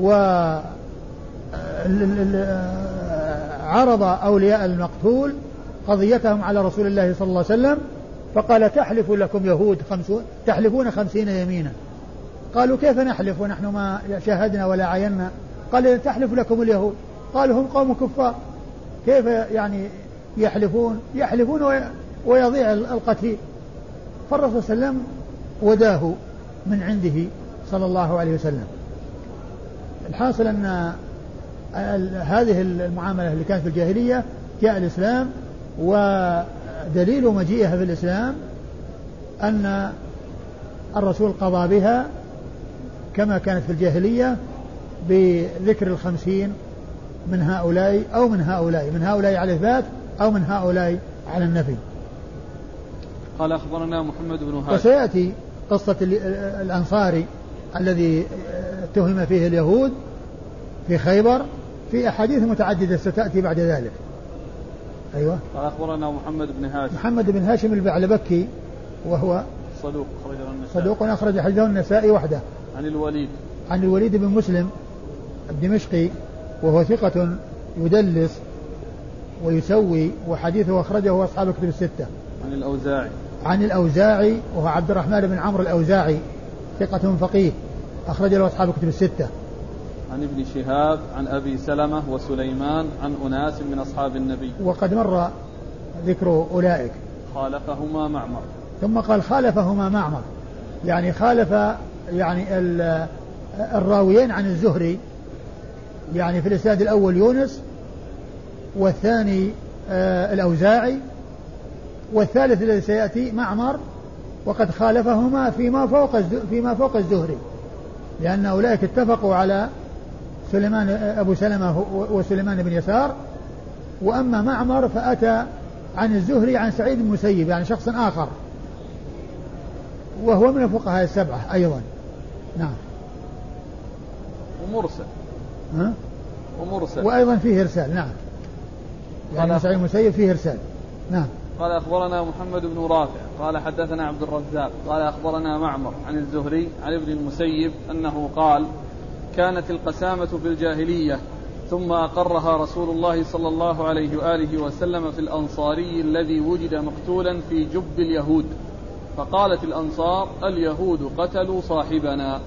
و عرض أولياء المقتول قضيتهم على رسول الله صلى الله عليه وسلم. فقال تحلف لكم يهود خمسون تحلفون خمسين يمينا. قالوا كيف نحلف؟ ونحن ما شاهدنا ولا عينا. قال تحلف لكم اليهود. قالوا هم قوم كفار. كيف يعني يحلفون؟ يحلفون ويضيع القتيل. فالرسول صلى الله عليه وسلم وداه من عنده صلى الله عليه وسلم. الحاصل أن هذه المعاملة اللي كانت في الجاهلية جاء الإسلام ودليل مجيئها في الإسلام أن الرسول قضى بها كما كانت في الجاهلية بذكر الخمسين من هؤلاء أو من هؤلاء من هؤلاء على الإثبات أو من هؤلاء على النفي. قال أخبرنا محمد بن هاشم. وسيأتي قصة الأنصاري الذي اتهم فيه اليهود في خيبر في أحاديث متعددة ستأتي بعد ذلك. أيوة. قال أخبرنا محمد بن هاشم. محمد بن هاشم البعلبكي وهو صدوق أخرج النسائي. صدوق أخرج حديثه النسائي وحده. عن الوليد. عن الوليد بن مسلم الدمشقي وهو ثقة يدلس ويسوي وحديثه أخرجه أصحاب الكتب الستة. عن الأوزاعي. عن الأوزاعي وهو عبد الرحمن بن عمرو الأوزاعي ثقة فقيه أخرج له أصحاب الكتب الستة. عن ابن شهاب عن أبي سلمة وسليمان عن أناس من أصحاب النبي. وقد مر ذكر أولئك. خالفهما معمر. ثم قال خالفهما معمر. يعني خالف يعني الراويين عن الزهري يعني في الإسناد الأول يونس والثاني آه الأوزاعي والثالث الذي سيأتي معمر وقد خالفهما فيما فوق فيما فوق الزهري لأن أولئك اتفقوا على سليمان أبو سلمة وسليمان بن يسار. وأما معمر فأتى عن الزهري عن سعيد المسيب يعني شخص آخر. وهو من الفقهاء السبعة أيضا. نعم. ومرسل. ها؟ ومرسل وأيضا فيه إرسال نعم. يعني سعيد المسيب فيه إرسال. نعم. قال أخبرنا محمد بن رافع قال حدثنا عبد الرزاق قال أخبرنا معمر عن الزهري عن ابن المسيب أنه قال كانت القسامة في الجاهلية ثم أقرها رسول الله صلى الله عليه وآله وسلم في الأنصاري الذي وجد مقتولا في جب اليهود. فقالت الأنصار اليهود قتلوا صاحبنا.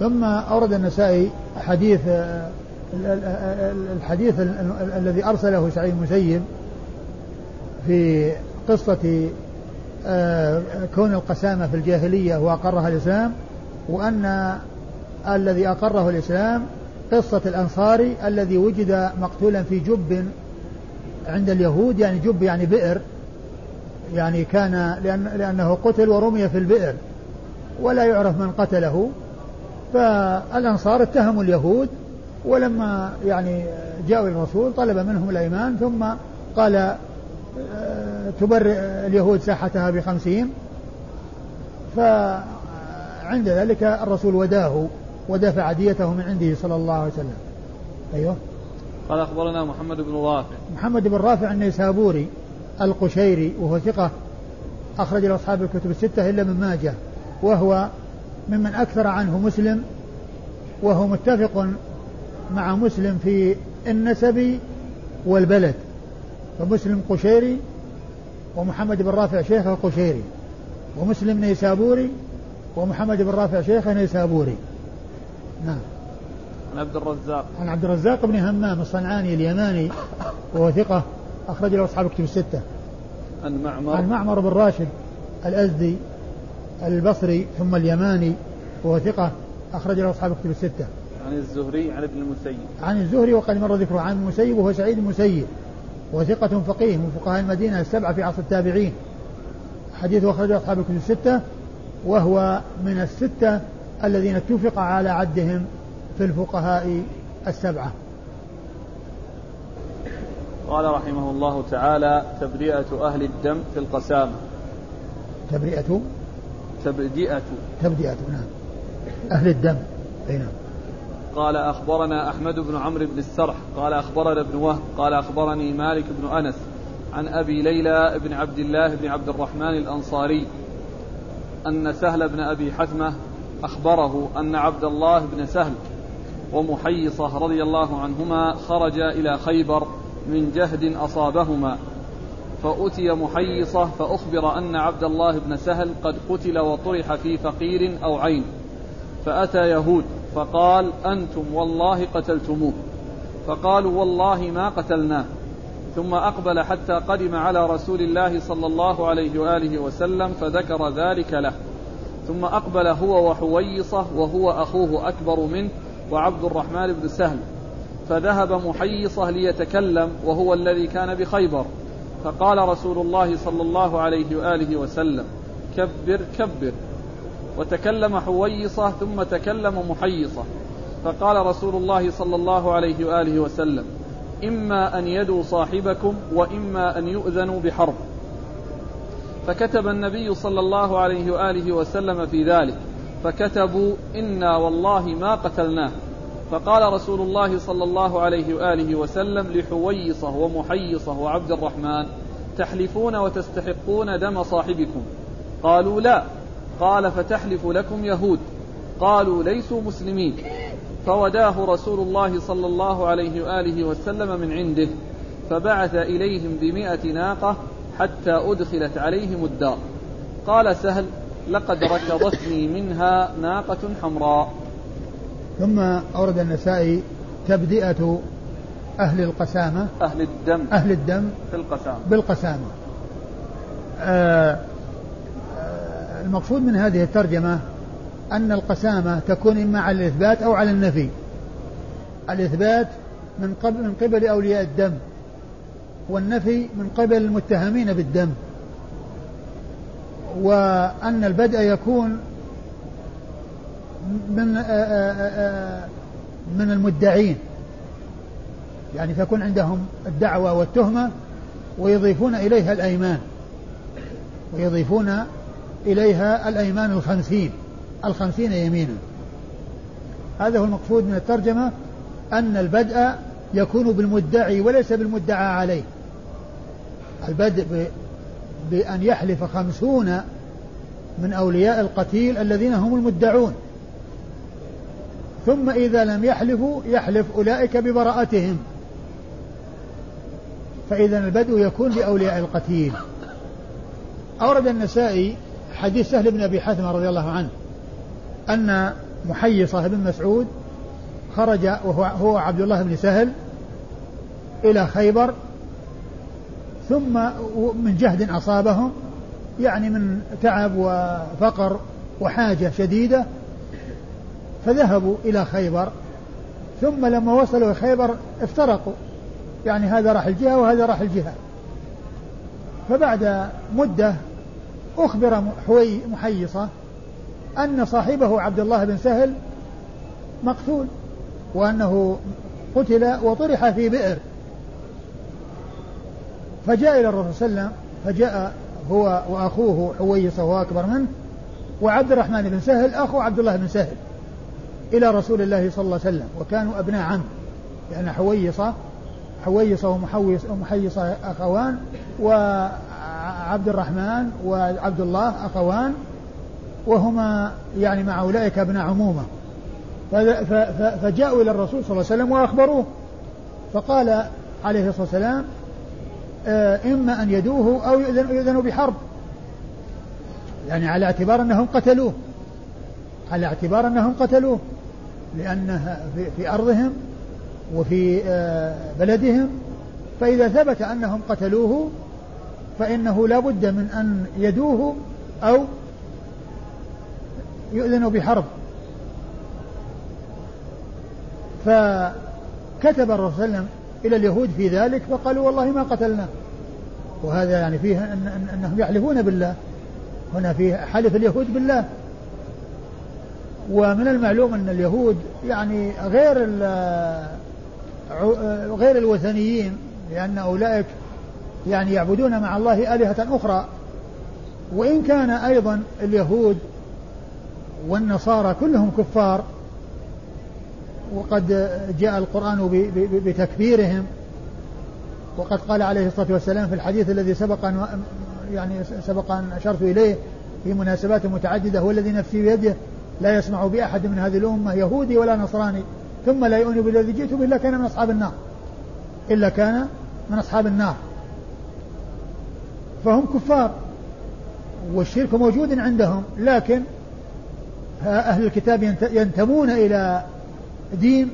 ثم أورد النسائي حديث الحديث الذي أرسله سعيد المسيب في قصة آه، كون القسامة في الجاهلية وأقرها الإسلام وأن الذي أقره الإسلام قصة الأنصاري الذي وجد مقتولا في جب عند اليهود يعني جب يعني بئر يعني كان لأن لأنه قتل ورمي في البئر ولا يعرف من قتله. فالأنصار اتهموا اليهود ولما يعني جاءوا الرسول طلب منهم الأيمان ثم قال آه، تبرئ اليهود ساحتها بخمسين. فعند ذلك الرسول وداه ودفع ديته من عنده صلى الله عليه وسلم. أيوه. قال أخبرنا محمد بن رافع. محمد بن رافع النيسابوري القشيري وهو ثقة أخرج له أصحاب الكتب الستة إلا من ماجه وهو ممن أكثر عنه مسلم وهو متفق مع مسلم في النسب والبلد فمسلم قشيري ومحمد بن رافع شيخه قشيري ومسلم نيسابوري ومحمد بن رافع شيخه نيسابوري. نعم. عن عبد الرزاق. عن عبد الرزاق بن همام الصنعاني اليماني وهو ثقة أخرج له أصحاب الكتب الستة. عن معمر. عن معمر بن راشد الأزدي. البصري ثم اليماني وهو ثقة أخرج له أصحاب الكتب الستة. عن الزهري عن ابن المسيب. عن الزهري وقد مر ذكره عن المسيب وهو سعيد المسيب وثقة فقيه من فقهاء المدينة السبعة في عصر التابعين. حديث أخرجه أصحاب الكتب الستة وهو من الستة الذين اتفق على عدهم في الفقهاء السبعة. قال رحمه الله تعالى تبرئة أهل الدم في القسامة. تبرئة تبدئة. تبدئة نعم. أهل الدم. أي نعم. قال أخبرنا أحمد بن عمرو بن السرح قال أخبرنا ابن وهب قال أخبرني مالك بن أنس عن أبي ليلى بن عبد الله بن عبد الرحمن الأنصاري أن سهل بن أبي حثمة أخبره أن عبد الله بن سهل ومحيصة رضي الله عنهما خرجا إلى خيبر من جهد أصابهما. فأتي محيصة فأخبر أن عبد الله بن سهل قد قتل وطرح في فقير أو عين. فأتى يهود فقال أنتم والله قتلتموه. فقالوا والله ما قتلناه. ثم أقبل حتى قدم على رسول الله صلى الله عليه وآله وسلم فذكر ذلك له. ثم أقبل هو وحويصة وهو أخوه أكبر منه وعبد الرحمن بن سهل. فذهب محيصة ليتكلم وهو الذي كان بخيبر. فقال رسول الله صلى الله عليه وآله وسلم كبر كبر. وتكلم حويصة ثم تكلم محيصة. فقال رسول الله صلى الله عليه وآله وسلم إما أن يدوا صاحبكم وإما أن يؤذنوا بحرب. فكتب النبي صلى الله عليه وآله وسلم في ذلك فكتبوا إنا والله ما قتلناه. فقال رسول الله صلى الله عليه وآله وسلم لحويصة ومحيصة وعبد الرحمن تحلفون وتستحقون دم صاحبكم؟ قالوا لا. قال فتحلف لكم يهود. قالوا ليسوا مسلمين. فوداه رسول الله صلى الله عليه وآله وسلم من عنده فبعث إليهم بمئة ناقة حتى أدخلت عليهم الدار. قال سهل لقد ركضتني منها ناقة حمراء. ثم أورد النسائي تبدئة أهل القسامة. أهل الدم. أهل الدم. في القسامة. بالقسامة. آه المقصود من هذه الترجمة أن القسامة تكون إما على الإثبات أو على النفي. الإثبات من قبل من قبل أولياء الدم والنفي من قبل المتهمين بالدم. وأن البدء يكون من آه، آه، من المدعين. يعني فيكون عندهم الدعوة والتهمة ويضيفون إليها الأيمان. ويضيفون إليها الأيمان الخمسين. الخمسين يمينا. هذا هو المقصود من الترجمة أن البدء يكون بالمدعي وليس بالمدعى عليه. البدء بأن يحلف خمسون من أولياء القتيل الذين هم المدعون. ثم إذا لم يحلفوا يحلف أولئك ببراءتهم. فإذا البدء يكون لأولياء القتيل. أورد النسائي حديث سهل بن أبي حاتم رضي الله عنه أن محيصة بن مسعود خرج وهو هو عبد الله بن سهل إلى خيبر ثم من جهد أصابهم يعني من تعب وفقر وحاجة شديدة فذهبوا إلى خيبر ثم لما وصلوا خيبر افترقوا. يعني هذا راح الجهة وهذا راح الجهة. فبعد مدة أخبر حوي محيصة أن صاحبه عبد الله بن سهل مقتول وأنه قتل وطرح في بئر. فجاء إلى الرسول صلى الله عليه وسلم فجاء هو وأخوه حويصة وهو أكبر منه وعبد الرحمن بن سهل أخو عبد الله بن سهل. إلى رسول الله صلى الله عليه وسلم وكانوا أبناء عم. لأن حويصة حويصة ومحيصة أخوان وعبد الرحمن وعبد الله أخوان وهما يعني مع أولئك أبناء عمومة. فجاءوا إلى الرسول صلى الله عليه وسلم وأخبروه. فقال عليه الصلاة والسلام آه، إما أن يدوه أو يؤذن بحرب. يعني على اعتبار أنهم قتلوه. على اعتبار أنهم قتلوه. لأنه في أرضهم وفي آه، بلدهم فإذا ثبت أنهم قتلوه فإنه لا بد من أن يدوه أو يؤذن بحرب. فكتب الرسول صلى الله عليه وسلم إلى اليهود في ذلك فقالوا والله ما قتلنا. وهذا يعني فيه أن أنهم يحلفون بالله. هنا فيه حلف اليهود بالله. ومن المعلوم أن اليهود يعني غير غير الوثنيين لأن أولئك يعني يعبدون مع الله آلهة أخرى. وإن كان أيضا اليهود والنصارى كلهم كفار وقد جاء القرآن بتكفيرهم وقد قال عليه الصلاة والسلام في الحديث الذي سبق أن يعني سبق أن أشرت إليه في مناسبات متعددة هو الذي نفسي بيده لا يسمع بأحد من هذه الأمة يهودي ولا نصراني ثم لا يؤمن بالذي جئت به إلا كان من أصحاب النار إلا كان من أصحاب النار. فهم كفار والشرك موجود عندهم لكن أهل الكتاب ينتمون إلى دين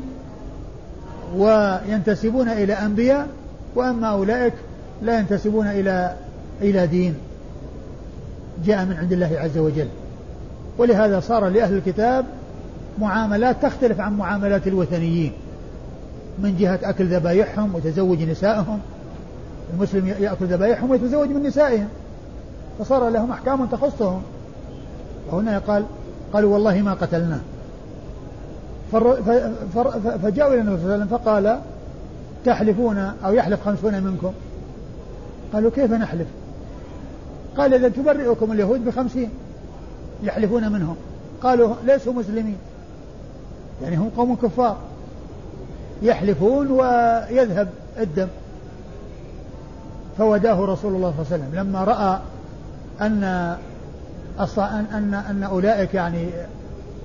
وينتسبون إلى أنبياء وأما أولئك لا ينتسبون إلى إلى دين. جاء من عند الله عز وجل. ولهذا صار لأهل الكتاب معاملات تختلف عن معاملات الوثنيين. من جهة أكل ذبايحهم وتزوج نسائهم المسلم يأكل ذبايحهم ويتزوج من نسائهم. فصار لهم أحكام تخصهم. وهنا قال قالوا والله ما قتلناه. فجاءوا إلى النبي صلى الله عليه وسلم فقال تحلفون أو يحلف خمسون منكم؟ قالوا كيف نحلف؟ قال إذا تبرئكم اليهود بخمسين. يحلفون منهم. قالوا ليسوا مسلمين. يعني هم قوم كفار. يحلفون ويذهب الدم. فوداه رسول الله صلى الله عليه وسلم. لما رأى أن أن أن أولئك يعني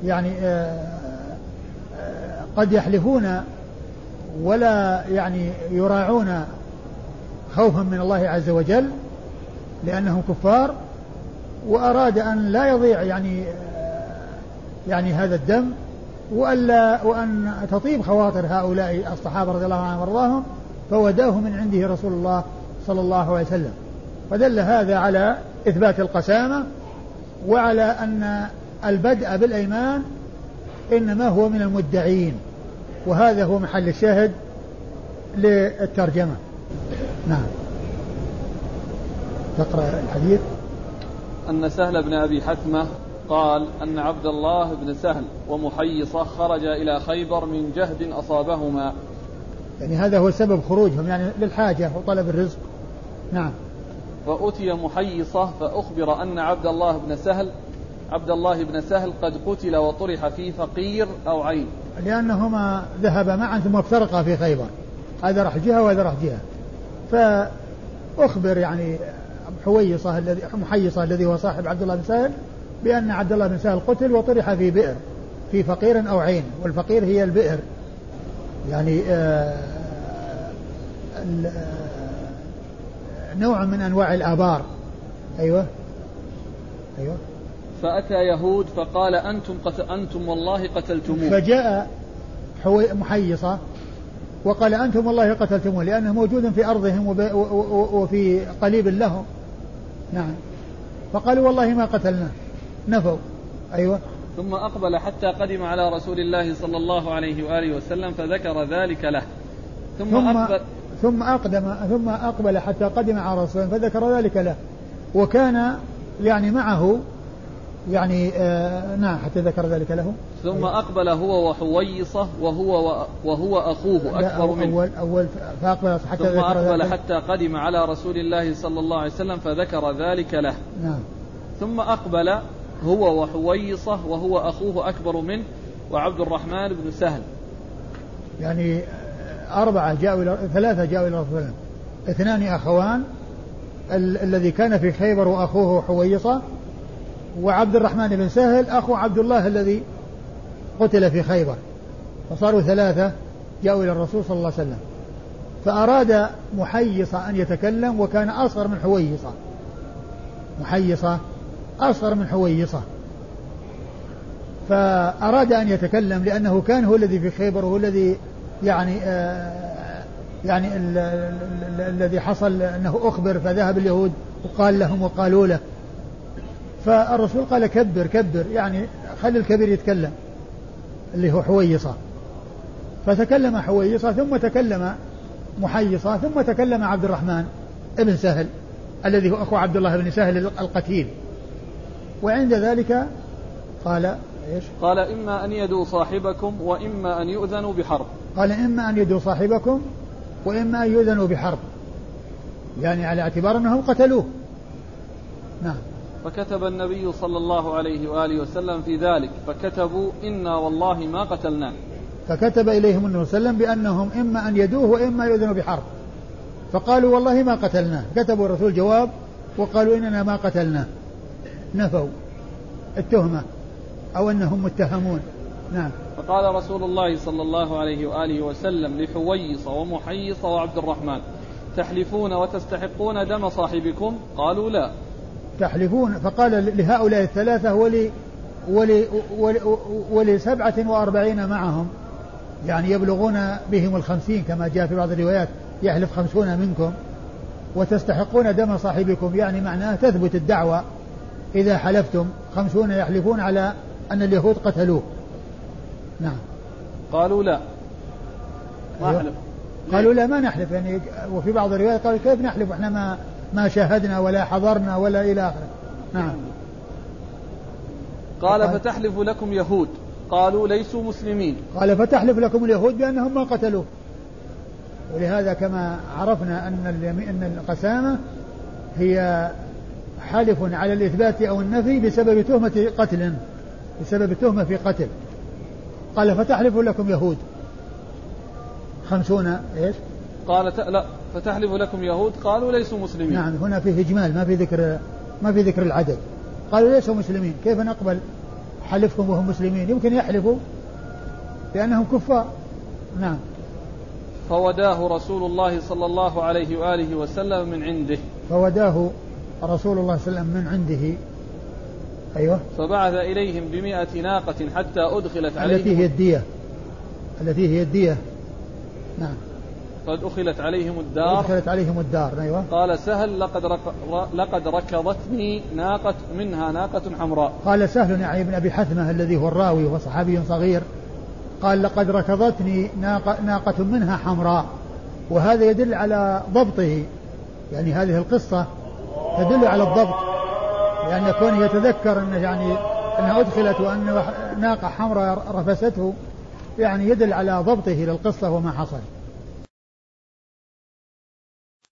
يعني آه، آه، قد يحلفون ولا يعني يراعون خوفا من الله عز وجل لأنهم كفار. وأراد أن لا يضيع يعني يعني هذا الدم وألا وأن تطيب خواطر هؤلاء الصحابة رضي الله عنهم وأرضاهم فوداه من عنده رسول الله صلى الله عليه وسلم. فدل هذا على إثبات القسامة وعلى أن البدء بالأيمان إنما هو من المدعين. وهذا هو محل الشاهد للترجمة. نعم. تقرأ الحديث؟ أن سهل بن أبي حتمة قال أن عبد الله بن سهل ومحيصة خرج إلى خيبر من جهد أصابهما. يعني هذا هو سبب خروجهم يعني للحاجة وطلب الرزق. نعم. فأتي محيصة فأخبر أن عبد الله بن سهل عبد الله بن سهل قد قتل وطرح في فقير أو عين. لأنهما ذهبا معا ثم افترقا في خيبر. هذا راح جهة وهذا راح جهة. فأخبر يعني حويصة الذي محيصة الذي هو صاحب عبد الله بن سهل بأن عبد الله بن سهل قتل وطرح في بئر في فقير أو عين والفقير هي البئر. يعني آه نوع من أنواع الآبار. أيوة. أيوة. فأتى يهود فقال أنتم قتل أنتم والله قتلتموه. فجاء محيصة وقال أنتم والله قتلتموه لأنه موجود في أرضهم وفي قليب لهم. نعم. فقالوا والله ما قتلناه نفوا. أيوة. ثم أقبل حتى قدم على رسول الله صلى الله عليه وآله وسلم فذكر ذلك له. ثم, ثم أقبل ثم أقدم ثم أقبل حتى قدم على رسول الله فذكر ذلك له. وكان يعني معه يعني آه نعم حتى ذكر ذلك له. ثم أقبل هو وحويصة وهو وهو أخوه أكبر منه. أول أول فأقبل حتى ثم ذكر أقبل ذلك. حتى قدم على رسول الله صلى الله عليه وسلم فذكر ذلك له. نعم. ثم أقبل هو وحويصة وهو أخوه أكبر منه وعبد الرحمن بن سهل. يعني أربعة جاءوا إلى ثلاثة جاءوا إلى رسول الله. اثنان أخوان ال- الذي كان في خيبر وأخوه حويصة وعبد الرحمن بن سهل أخو عبد الله الذي قتل في خيبر. فصاروا ثلاثة جاءوا إلى الرسول صلى الله عليه وسلم. فأراد محيصة أن يتكلم وكان أصغر من حويصة. محيصة أصغر من حويصة. فأراد أن يتكلم لأنه كان هو الذي في خيبر وهو الذي يعني آه يعني الذي حصل أنه أخبر فذهب اليهود وقال لهم وقالوا له. فالرسول قال كبر كبر يعني خلي الكبير يتكلم اللي هو حويصة. فتكلم حويصة ثم تكلم محيصة ثم تكلم عبد الرحمن ابن سهل الذي هو أخو عبد الله بن سهل القتيل. وعند ذلك قال إيش؟ قال إما أن يدوا صاحبكم وإما أن يؤذنوا بحرب. قال إما أن يدوا صاحبكم وإما أن يؤذنوا بحرب. يعني على اعتبار أنهم قتلوه. نعم. فكتب النبي صلى الله عليه وآله وسلم في ذلك فكتبوا إنا والله ما قتلناه. فكتب إليهم النبي صلى الله عليه وسلم بأنهم إما أن يدوه وإما يؤذنوا بحرب. فقالوا والله ما قتلناه. كتبوا الرسول جواب وقالوا إننا ما قتلناه. نفوا التهمة أو أنهم متهمون. نعم. فقال رسول الله صلى الله عليه وآله وسلم لحويص ومحيص وعبد الرحمن تحلفون وتستحقون دم صاحبكم؟ قالوا لا. تحلفون فقال لهؤلاء الثلاثة ولي ولي ولي, ولي سبعة وأربعين معهم. يعني يبلغون بهم الخمسين كما جاء في بعض الروايات يحلف خمسون منكم وتستحقون دم صاحبكم. يعني معناه تثبت الدعوة. إذا حلفتم خمسون يحلفون على أن اليهود قتلوه. نعم. قالوا لا. ما أيوه. حلف قالوا لا ما نحلف. يعني وفي بعض الروايات قالوا كيف نحلف؟ إحنا ما ما شاهدنا ولا حضرنا ولا إلى آخره. نعم. قال فتحلف لكم يهود. قالوا ليسوا مسلمين. قال فتحلف لكم اليهود بأنهم ما قتلوه. ولهذا كما عرفنا أن أن القسامة هي حلف على الإثبات أو النفي بسبب تهمة قتل بسبب تهمة في قتل. قال فتحلف لكم يهود. خمسون إيش؟ قال لا فتحلف لكم يهود؟ قالوا ليسوا مسلمين. نعم هنا فيه إجمال ما في ذكر ما في ذكر العدد. قالوا ليسوا مسلمين كيف نقبل حلفكم وهم مسلمين؟ يمكن يحلفوا لأنهم كفار. نعم. فوداه رسول الله صلى الله عليه وآله وسلم من عنده. فوداه رسول الله صلى الله عليه وسلم من عنده. أيوة. فبعث إليهم بمئة ناقة حتى أدخلت عليهم. التي هي الدية. التي هي الدية. نعم. قد أخلت عليهم الدار. أدخلت عليهم الدار أيوة. قال سهل لقد رك... لقد ركضتني ناقة منها ناقة حمراء. قال سهل يعني ابن أبي حثمة الذي هو الراوي وهو صحابي صغير. قال لقد ركضتني ناقة, ناقة منها حمراء. وهذا يدل على ضبطه. يعني هذه القصة تدل على الضبط. لأن كونه يتذكر أنه يعني أنها أدخلت وأن ناقة حمراء رفسته يعني يدل على ضبطه للقصة وما حصل.